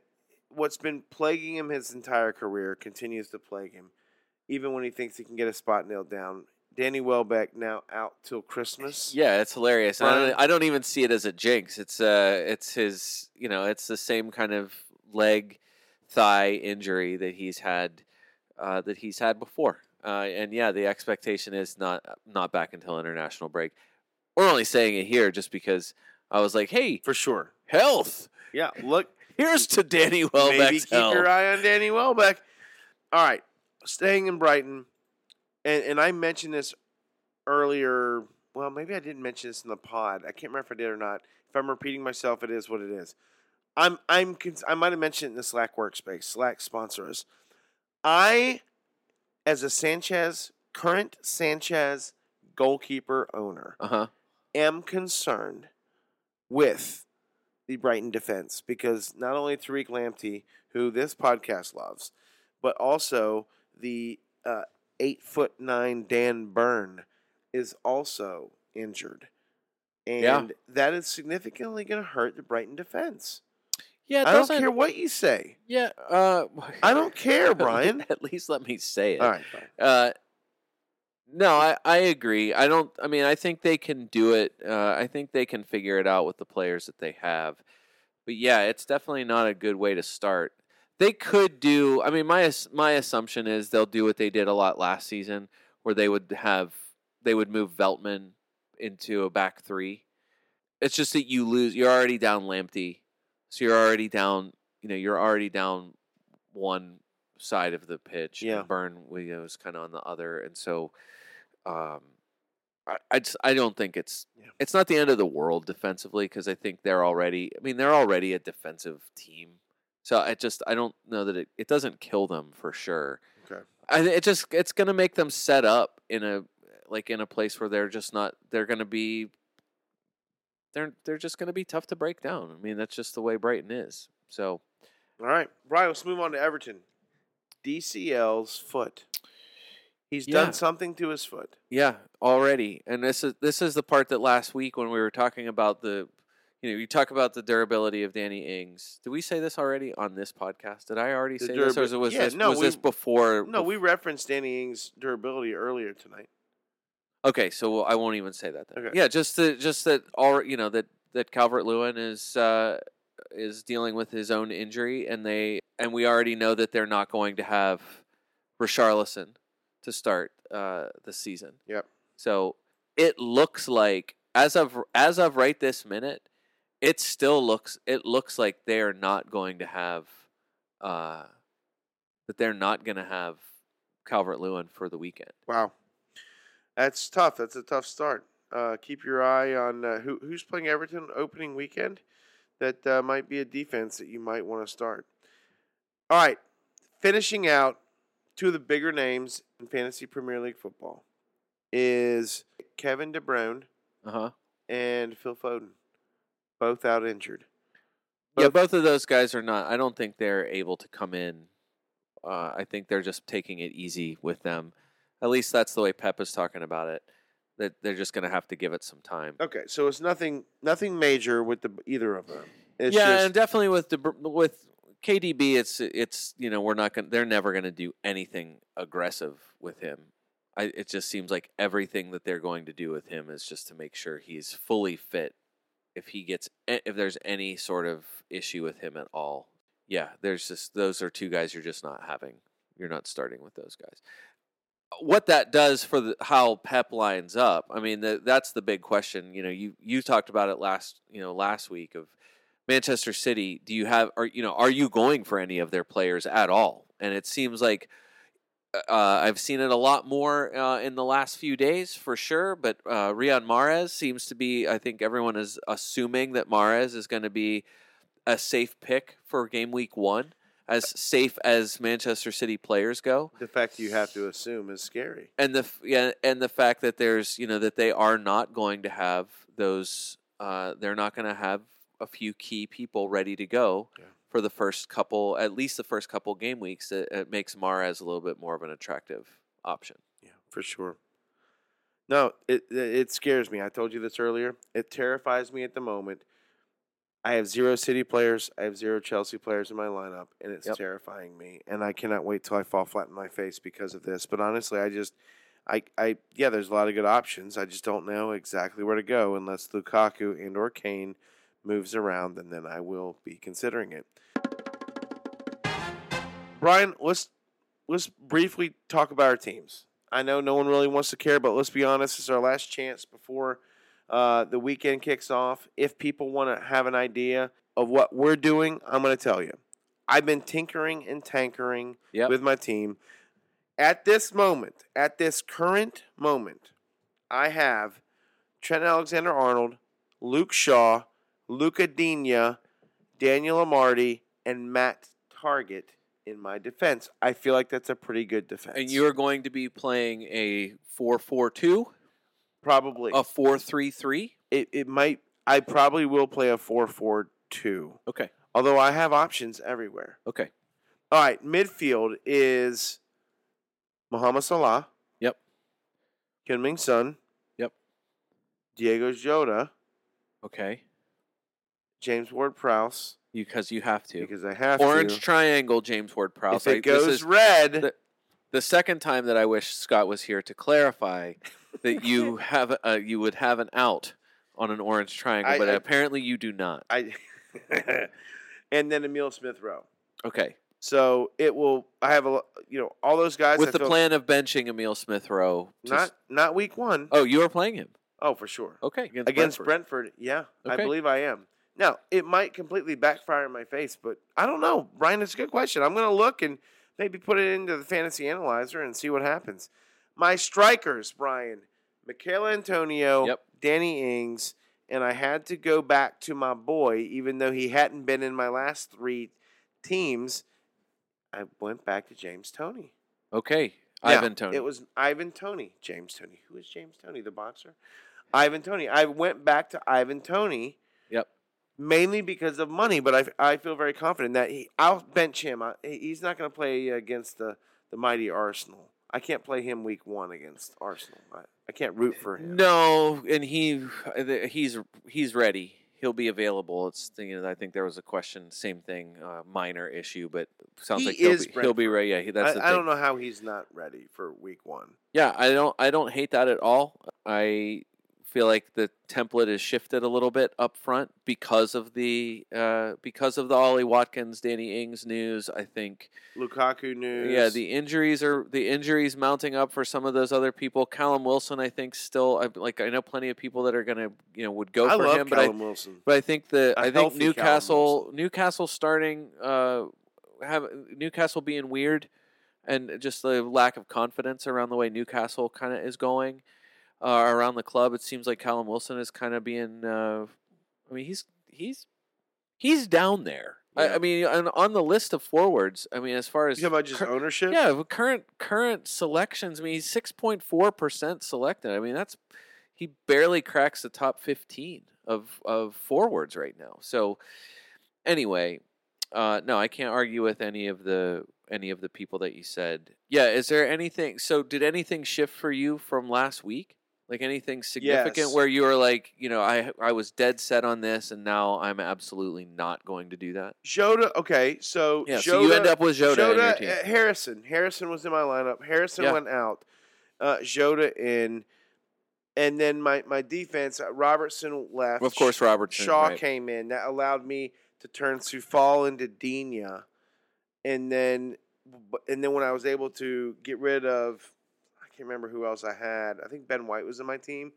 what's been plaguing him his entire career continues to plague him, even when he thinks he can get a spot nailed down. Danny Welbeck now out till Christmas. Yeah, it's hilarious. And I don't, I don't even see it as a jinx. It's uh, it's his, you know, it's the same kind of leg, thigh injury that he's had, uh, that he's had before. Uh, and yeah, the expectation is not not back until international break. We're only saying it here just because I was like, hey, for sure. health. Yeah, look, Here's to Danny maybe Welbeck's keep your eye on Danny Welbeck. All right, staying in Brighton, and and I mentioned this earlier well, maybe I didn't mention this in the pod. I can't remember if I did or not. If I'm repeating myself, it is what it is. I'm I'm cons- I might have mentioned it in the Slack workspace. Slack sponsors. I, as a Sanchez current Sanchez goalkeeper owner, Uh huh. am concerned with the Brighton defense because not only Tariq Lamptey, who this podcast loves, but also the uh, eight foot nine Dan Burn is also injured, and Yeah. that is significantly going to hurt the Brighton defense. Yeah, I don't care what you say. Yeah. Uh, I don't care, Brian. At least let me say it. All right. Uh, no, I, I agree. I don't. I mean, I think they can do it. Uh, I think they can figure it out with the players that they have. But yeah, it's definitely not a good way to start. They could do. I mean, my my assumption is they'll do what they did a lot last season, where they would have they would move Veltman into a back three. It's just that you lose. You're already down Lamptey, so you're already down. You know, you're already down one side of the pitch. Yeah. and Burn you know, was kind of on the other, and so um, I I, just, I don't think it's Yeah. it's not the end of the world defensively because I think they're already. I mean, they're already a defensive team. So I just I don't know that it, it doesn't kill them for sure. Okay. I it just it's gonna make them set up in a like in a place where they're just not they're gonna be they're they're just gonna be tough to break down. I mean that's just the way Brighton is. So All right, Brian. Let's move on to Everton. DCL's foot. He's Yeah. done something to his foot. Yeah, already. And this is this is the part that last week when we were talking about the you know, you talk about the durability of Danny Ings. Did we say this already on this podcast? Did I already The say this or was, yeah, this no, was this before No, we referenced Danny Ings' durability earlier tonight. Okay, so I won't even say that then. Okay. Yeah, just that just that all you know that that Calvert Lewin is uh is dealing with his own injury and they and we already know that they're not going to have Richarlison to start uh the season. Yep. So it looks like as of as of right this minute, it still looks it looks like they are not going to have uh that they're not going to have Calvert Lewin for the weekend. Wow, that's tough. That's a tough start. Uh, keep your eye on uh, who who's playing Everton opening weekend. That uh, might be a defense that you might want to start. All right, finishing out two of the bigger names in fantasy Premier League football is Kevin De Bruyne Uh-huh. and Phil Foden, both out injured. Yeah, Both- both of those guys are not. I don't think they're able to come in. Uh, I think they're just taking it easy with them. At least that's the way Pep is talking about it. That they're just going to have to give it some time. Okay, so it's nothing nothing major with the either of them. It's yeah, just, and definitely with the with KDB, it's it's you know we're not going. They're never going to do anything aggressive with him. I, it just seems like everything that they're going to do with him is just to make sure he's fully fit. If he gets, if there's any sort of issue with him at all, yeah, there's just those are two guys you're just not having. You're not starting with those guys. What that does for the, how Pep lines up, I mean, the, that's the big question. You know, you you talked about it last you know last week of Manchester City. Do you have are you know are you going for any of their players at all? And it seems like uh, I've seen it a lot more uh, in the last few days for sure. But uh, Mahrez seems to be. I think everyone is assuming that Mahrez is going to be a safe pick for game week one, as safe as Manchester City players go. the fact you have to assume is scary. And the yeah, and the fact that there's you know that they are not going to have those. Uh, they're not going to have a few key people ready to go Yeah. for the first couple, at least the first couple game weeks. It, it makes Mahrez a little bit more of an attractive option. Yeah, for sure. No, it it it scares me. I told you this earlier. It terrifies me at the moment. I have zero City players. I have zero Chelsea players in my lineup, and it's Yep. terrifying me. And I cannot wait till I fall flat in my face because of this. But honestly, I just, I, I, yeah, there's a lot of good options. I just don't know exactly where to go unless Lukaku and or Kane moves around, and then I will be considering it. Brian, let's let's briefly talk about our teams. I know no one really wants to care, but let's be honest. This is our last chance before uh, the weekend kicks off. If people want to have an idea of what we're doing, I'm going to tell you. I've been tinkering and tankering Yep. with my team. At this moment, at this current moment, I have Trent Alexander Arnold, Luke Shaw, Luca Digne, Daniel Amartey, and Matt Targett in my defense. I feel like that's a pretty good defense. And you are going to be playing a 4 4 2, probably a 4 3 3. it, it might I probably will play a 4-4-2. Okay. Although I have options everywhere. Okay. All right, midfield is Mohamed Salah. Yep. Min Son. Yep. Diego Jota. Okay. James Ward Prowse. Because you have to. Because I have Orange to. triangle, James Ward Prowse. if I- it this goes red, the- the second time that I wish Scott was here to clarify that you have a, uh, you would have an out on an orange triangle, I- but I- apparently you do not. I and then Emil Smith Rowe. Okay. So it will. I have a lo- you know all those guys With I the feel- plan of benching Emil Smith Rowe. to Not not week one. oh, you are playing him. Oh, for sure. Okay. Against, against Brentford. Brentford. yeah, I Okay. believe I am. Now it might completely backfire in my face, but I don't know, Brian. It's a good question. I'm going to look and maybe put it into the fantasy analyzer and see what happens. My strikers, Brian, Michail Antonio, Yep. Danny Ings, and I had to go back to my boy, even though he hadn't been in my last three teams. I went back to James Toney. Okay. Now, Ivan Toney. It was Ivan Toney. James Toney. Who is James Toney, the boxer? Ivan Toney. I went back to Ivan Toney Yep. mainly because of money, but I, I feel very confident that he, I'll bench him. I, he's not going to play against the, the mighty Arsenal. I can't play him week one against Arsenal. I, I can't root for him. No, and he he's he's ready. He'll be available. It's you know I think there was a question, same thing, uh, minor issue, but sounds He like he'll is be, he'll be ready. Yeah, he- that's the I, I don't know how he's not ready for week one. Yeah, I don't I don't hate that at all. I feel like the template is shifted a little bit up front because of the uh, because of the Ollie Watkins, Danny Ings news. I think Lukaku news. yeah, the injuries are the injuries mounting up for some of those other people. Callum Wilson, I think, still I, like I know plenty of people that are gonna you know would go I for him, but I Callum Wilson. but I think the A I think Newcastle Newcastle starting uh have Newcastle being weird and just the lack of confidence around the way Newcastle kind of is going uh, around the club. It seems like Callum Wilson is kind of being. Uh, I mean, he's he's he's down there. I, Yeah. I mean, on, on the list of forwards. I mean, as far as You about just cur- ownership? yeah, current current selections. I mean, he's six point four percent selected. I mean, that's he barely cracks the top fifteen of of forwards right now. So anyway, uh, no, I can't argue with any of the any of the people that you said. Yeah, is there anything? So did anything shift for you from last week? Like anything significant Yes. where you were like, you know, I I was dead set on this, and now I'm absolutely not going to do that. Jota. Okay, so Yeah, Jota, so you end up with Jota in your team. uh, Harrison. Harrison was in my lineup. Harrison Yeah. went out. Uh, Jota in, and then my my defense. Uh, Robertson left. Of course, Robertson. Shaw right. came in. That allowed me to turn Coufal into Digne, and then and then when I was able to get rid of, can't remember who else I had. I think Ben White was in my team.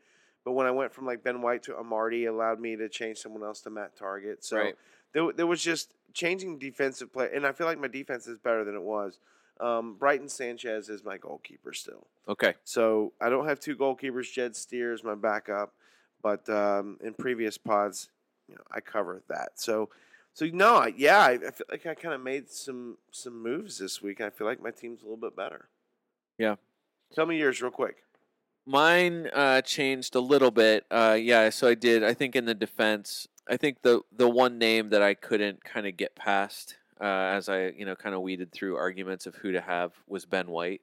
But when I went from like Ben White to Amartey, allowed me to change someone else to Matt Targett. So Right. there, there was just changing defensive play, and I feel like my defense is better than it was. Um, Brighton Sanchez is my goalkeeper still, Okay. so I don't have two goalkeepers. Jed Steer is my backup, but um, in previous pods, you know, I cover that. So, so no, I, yeah, I, I feel like I kind of made some some moves this week. I feel like my team's a little bit better. Yeah. Tell me yours real quick. Mine uh, changed a little bit. Uh, yeah, so I did. I think in the defense, I think the the one name that I couldn't kind of get past uh, as I you know kind of weeded through arguments of who to have was Ben White.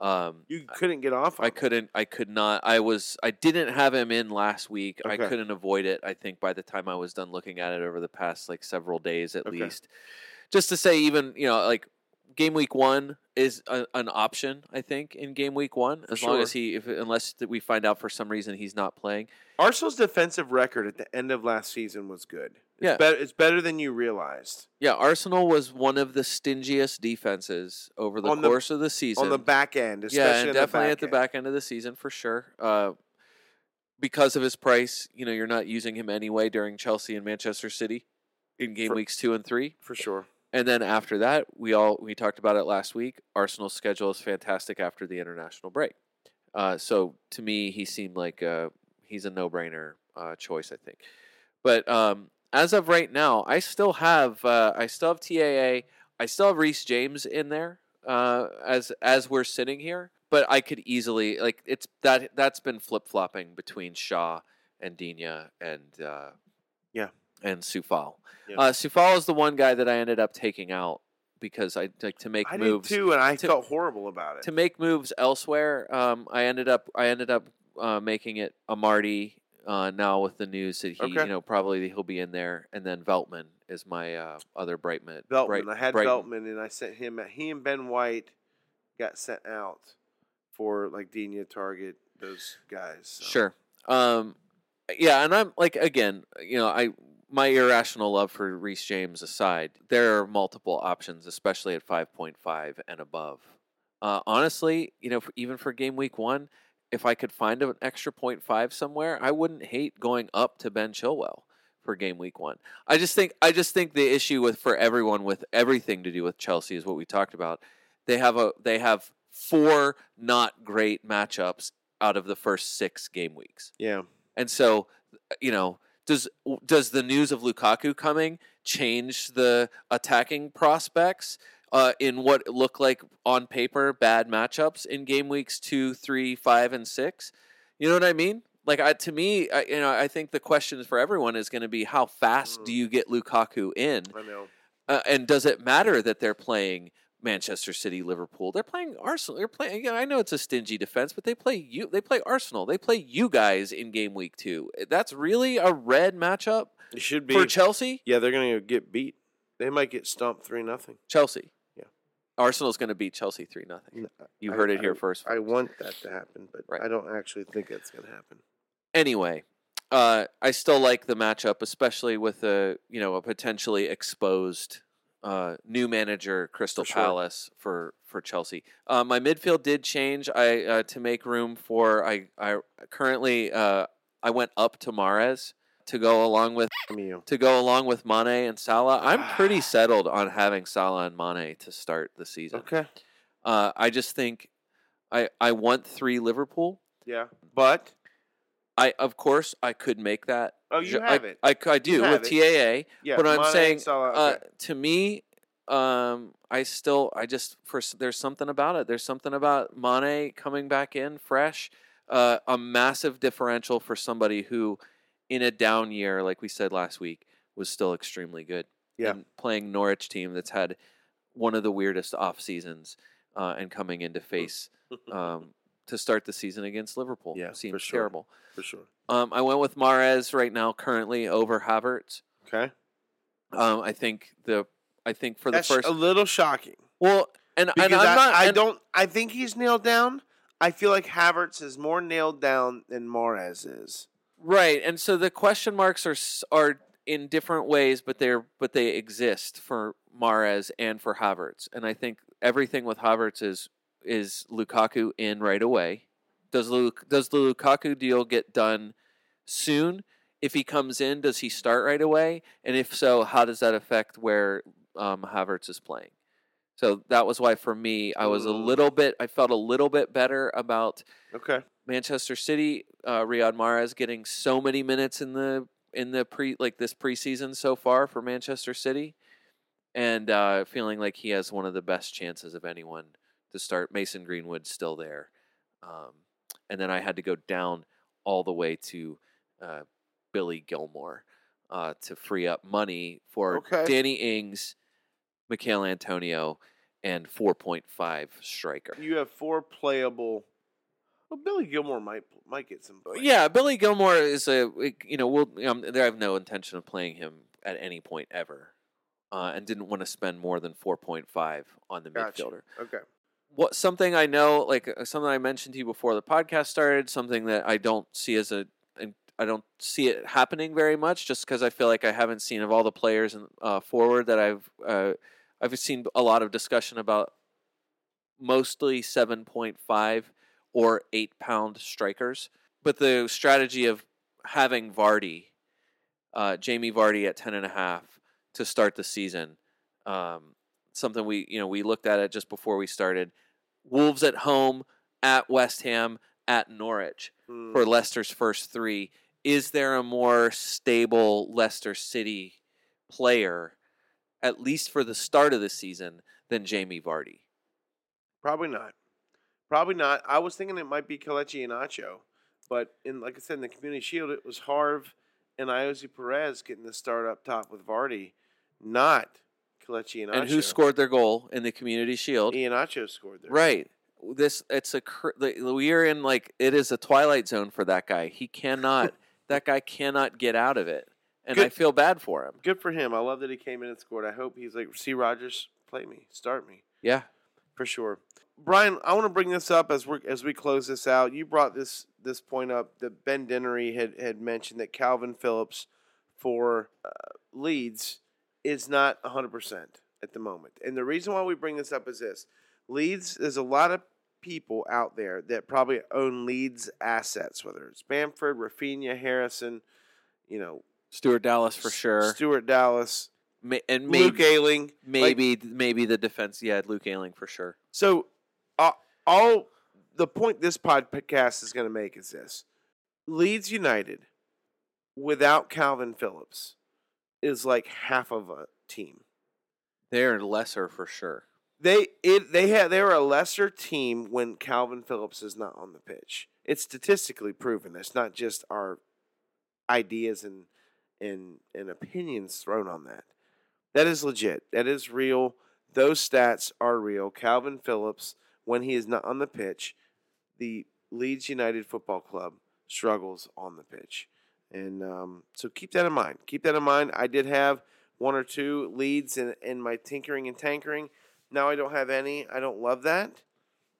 Um, You couldn't get off. on I couldn't. I could not. I was. I didn't have him in last week. I couldn't avoid it. I think by the time I was done looking at it over the past like several days at Okay. least, just to say, even you know, like game week one is a, an option. I think in game week one, as long as he, if unless we find out for some reason he's not playing. Arsenal's defensive record at the end of last season was good. It's Yeah. better. It's better than you realized Yeah, Arsenal was one of the stingiest defenses over the the- course of the season. on the back end, especially yeah, and in definitely the at the back end of the season for sure. Uh, because of his price, you know, you're not using him anyway during Chelsea and Manchester City in game For- weeks two and three. for sure. And then after that, we all we talked about it last week. Arsenal's schedule is fantastic after the international break. Uh, so to me, he seemed like uh, he's a no brainer uh, choice, I think. But um, as of right now, I still have uh, I still have TAA. I still have Reece James in there uh, as as we're sitting here. But I could easily like it's that that's been flip flopping between Shaw and Digne and uh, Yeah. And Coufal. Uh, Coufal is the one guy that I ended up taking out because I like to make I moves too, and I to- felt horrible about it. to make moves elsewhere. Um, I ended up I ended up uh, making it Amartey uh, now with the news that he Okay. you know probably he'll be in there, and then Veltman is my uh, other Brightman. Beltman. Bright- I had Brighton. Beltman, and I sent him. He and Ben White got sent out for like Digne Targett those guys. so. Sure. Um, yeah, and I'm like again, you know, I my irrational love for Reece James aside, there are multiple options, especially at five point five and above. Uh, honestly, you know, even for game week one, if I could find an extra point five somewhere, I wouldn't hate going up to Ben Chilwell for game week one. I just think I just think the issue with for everyone with everything to do with Chelsea is what we talked about. They have a they have four not great matchups out of the first six game weeks. Yeah. And so, you know, does does the news of Lukaku coming change the attacking prospects uh, in what look like on paper bad matchups in game weeks two, three, five, and six? You know what I mean? Like I, to me, I, you know, I think the question for everyone is going to be how fast do Mm. you get Lukaku in, I know. uh, and does it matter that they're playing Manchester City, Liverpool? They're playing Arsenal. They're playing. Again, I know it's a stingy defense, but they play you. They play Arsenal. They play you guys in game week two. That's really a red matchup It should be. for Chelsea. yeah, they're going to get beat. They might get stumped three nothing. Chelsea. Yeah. Arsenal's going to beat Chelsea three nothing. You heard it here first, I want that to happen, but Right. I don't actually think it's going to happen. Anyway, uh, I still like the matchup, especially with a you know a potentially exposed uh, new manager, Crystal For sure. Palace for for Chelsea. Uh, my midfield did change. I uh, to make room for I I currently uh, I went up to Mahrez to go along with to go along with Mane and Salah. I'm pretty settled on having Salah and Mane to start the season. Okay. Uh, I just think I I want three Liverpool. Yeah. But I of course I could make that. Oh, you I, have it. I, c- I do with it. TAA, yeah, but I'm saying uh, okay. to me, um, I still I just for there's something about it. There's something about Mane coming back in fresh, uh, a massive differential for somebody who, in a down year like we said last week, was still extremely good. Yeah. and playing Norwich team that's had one of the weirdest off seasons, uh, and coming into face um, to start the season against Liverpool. Yeah, for seems sure. terrible. for sure. Um, I went with Mahrez right now, currently over Havertz. Okay. Um, I think the I think for That's the first a little shocking well, and, because and I'm I, not. I and- don't. I think he's nailed down. I feel like Havertz is more nailed down than Mahrez is. right, and so the question marks are are in different ways, but they're but they exist for Mahrez and for Havertz, and I think everything with Havertz is is Lukaku in right away. Does Luke does the Lukaku deal get done soon? If he comes in, does he start right away? And if so, how does that affect where um, Havertz is playing? So that was why for me, I was a little bit, I felt a little bit better about Okay. Manchester City, uh, Riyad Mahrez getting so many minutes in the in the pre like this preseason so far for Manchester City, and uh, feeling like he has one of the best chances of anyone to start. Mason Greenwood still there, um, and then I had to go down all the way to uh, Billy Gilmour uh, to free up money for Okay. Danny Ings, Michail Antonio, and four point five striker. You have four playable. Well, Billy Gilmour might might get some. play. Yeah, Billy Gilmour is a you know we'll um, I have no intention of playing him at any point ever, uh, and didn't want to spend more than four point five on the Gotcha. midfielder. Okay. What something I know, like uh, something I mentioned to you before the podcast started, something that I don't see as a, I don't see it happening very much, just because I feel like I haven't seen of all the players in, uh, forward that I've uh, I've seen a lot of discussion about mostly seven point five or eight pound strikers. But the strategy of having Vardy, uh, Jamie Vardy at ten and a half to start the season, um, something we you know we looked at it just before we started. Wolves at home at West Ham at Norwich Mm. for Leicester's first three. Is there a more stable Leicester City player, at least for the start of the season, than Jamie Vardy? Probably not. Probably not. I was thinking it might be Kelechi Iheanacho, but in like I said in the Community Shield, it was Harv and Ayoze Perez getting the start up top with Vardy, not Kelechi and And who scored their goal in the Community Shield? Ian scored there. Right. This it's a we are in like it is a twilight zone for that guy. He cannot that guy cannot get out of it, and I feel bad for him. Good for him. I love that he came in and scored. I hope he's like, see Rodgers, play me, start me. Yeah, for sure. Brian, I want to bring this up as we as we close this out. You brought this this point up that Ben Dinnery had had mentioned that Kalvin Phillips for uh, Leeds is not 100% at the moment. And the reason why we bring this up is this. Leeds there's a lot of people out there that probably own Leeds assets, whether it's Bamford, Raphinha, Harrison, you know, Stuart Dallas for sure, Stuart Dallas, Ma- and Luke maybe Ayling. Like, maybe maybe the defense. Yeah, Luke Ayling for sure. So, uh, all the point this podcast is going to make is this: Leeds United without Kalvin Phillips is like half of a team. They're lesser for sure. They it they had they were a lesser team when Kalvin Phillips is not on the pitch. It's statistically proven. It's not just our ideas and and and opinions thrown on that. That is legit. That is real. Those stats are real. Kalvin Phillips, when he is not on the pitch, the Leeds United Football Club struggles on the pitch. And um, so keep that in mind. Keep that in mind. I did have one or two Leeds in, in my tinkering and tankering. Now I don't have any. I don't love that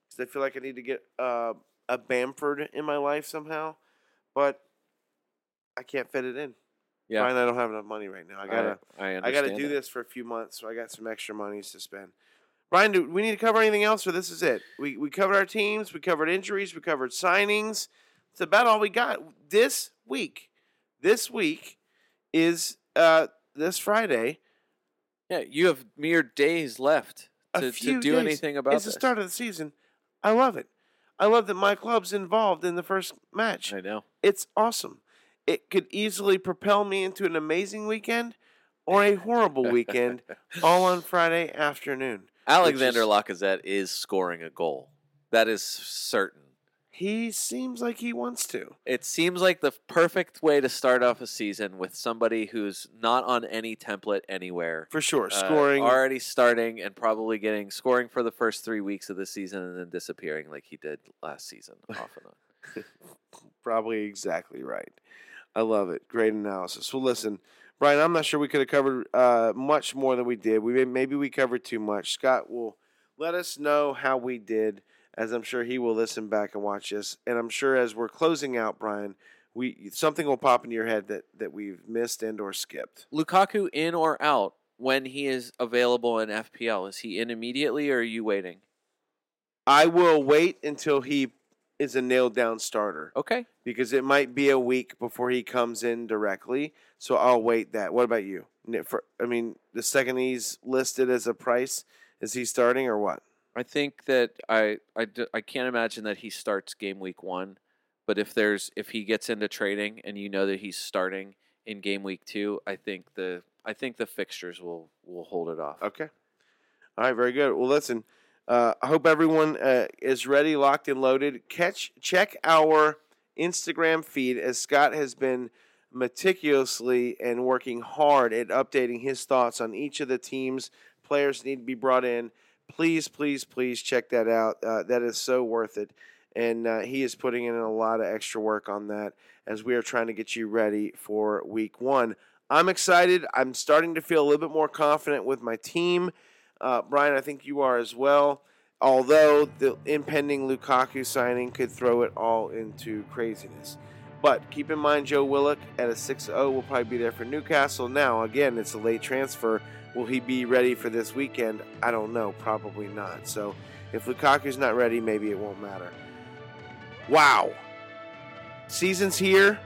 because I feel like I need to get uh, a Bamford in my life somehow. But I can't fit it in. Yeah, Brian, I don't have enough money right now. I gotta. I, I got to do that. this for a few months, so I got some extra monies to spend. Brian, do we need to cover anything else, or this is it? We we covered our teams, we covered injuries, we covered signings. It's about all we got this week. This week is uh this Friday. Yeah, you have mere days left to, to do anything about It's this. the start of the season. I love it. I love that my club's involved in the first match. I know. It's awesome. It could easily propel me into an amazing weekend or a horrible weekend, all on Friday afternoon. Alexander is- Lacazette is scoring a goal. That is certain. He seems like he wants to. It seems like the perfect way to start off a season with somebody who's not on any template anywhere. For sure. Uh, Scoring. already starting and probably getting scoring for the first three weeks of the season and then disappearing like he did last season off and on. Probably exactly right. I love it. Great analysis. Well, listen, Brian, I'm not sure we could have covered uh, much more than we did. We may- maybe we covered too much. Scott will let us know how we did, as I'm sure he will listen back and watch this. And I'm sure as we're closing out, Brian, we something will pop into your head that that we've missed and or skipped. Lukaku in or out when he is available in FPL? Is he in immediately or are you waiting? I will wait until he is a nailed down starter. Okay. because it might be a week before he comes in directly. So I'll wait that. What about you? For, I mean, the second he's listed as a price, is he starting or what? I think that I, I, I can't imagine that he starts game week one, but if there's if he gets into trading and you know that he's starting in game week two, I think the I think the fixtures will will hold it off. Okay. All right, very good. Well, listen, uh, I hope everyone uh, is ready, locked, and loaded. Catch, check our Instagram feed as Scott has been meticulously and working hard at updating his thoughts on each of the teams. Players need to be brought in. Please, please, please check that out. Uh, that is so worth it. And uh, he is putting in a lot of extra work on that as we are trying to get you ready for week one. I'm excited. I'm starting to feel a little bit more confident with my team. Uh, Brian, I think you are as well. Although the impending Lukaku signing could throw it all into craziness. But keep in mind, Joe Willock at a 6 0 will probably be there for Newcastle. Now, again, it's a late transfer. Will he be ready for this weekend? I don't know. Probably not. So if Lukaku's not ready, maybe it won't matter. Wow. Season's here.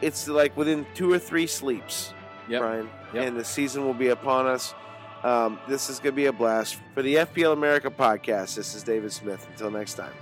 It's like within two or three sleeps, Yep. Brian. Yep. And the season will be upon us. Um, this is going to be a blast. For the FPL America podcast, this is David Smith. Until next time.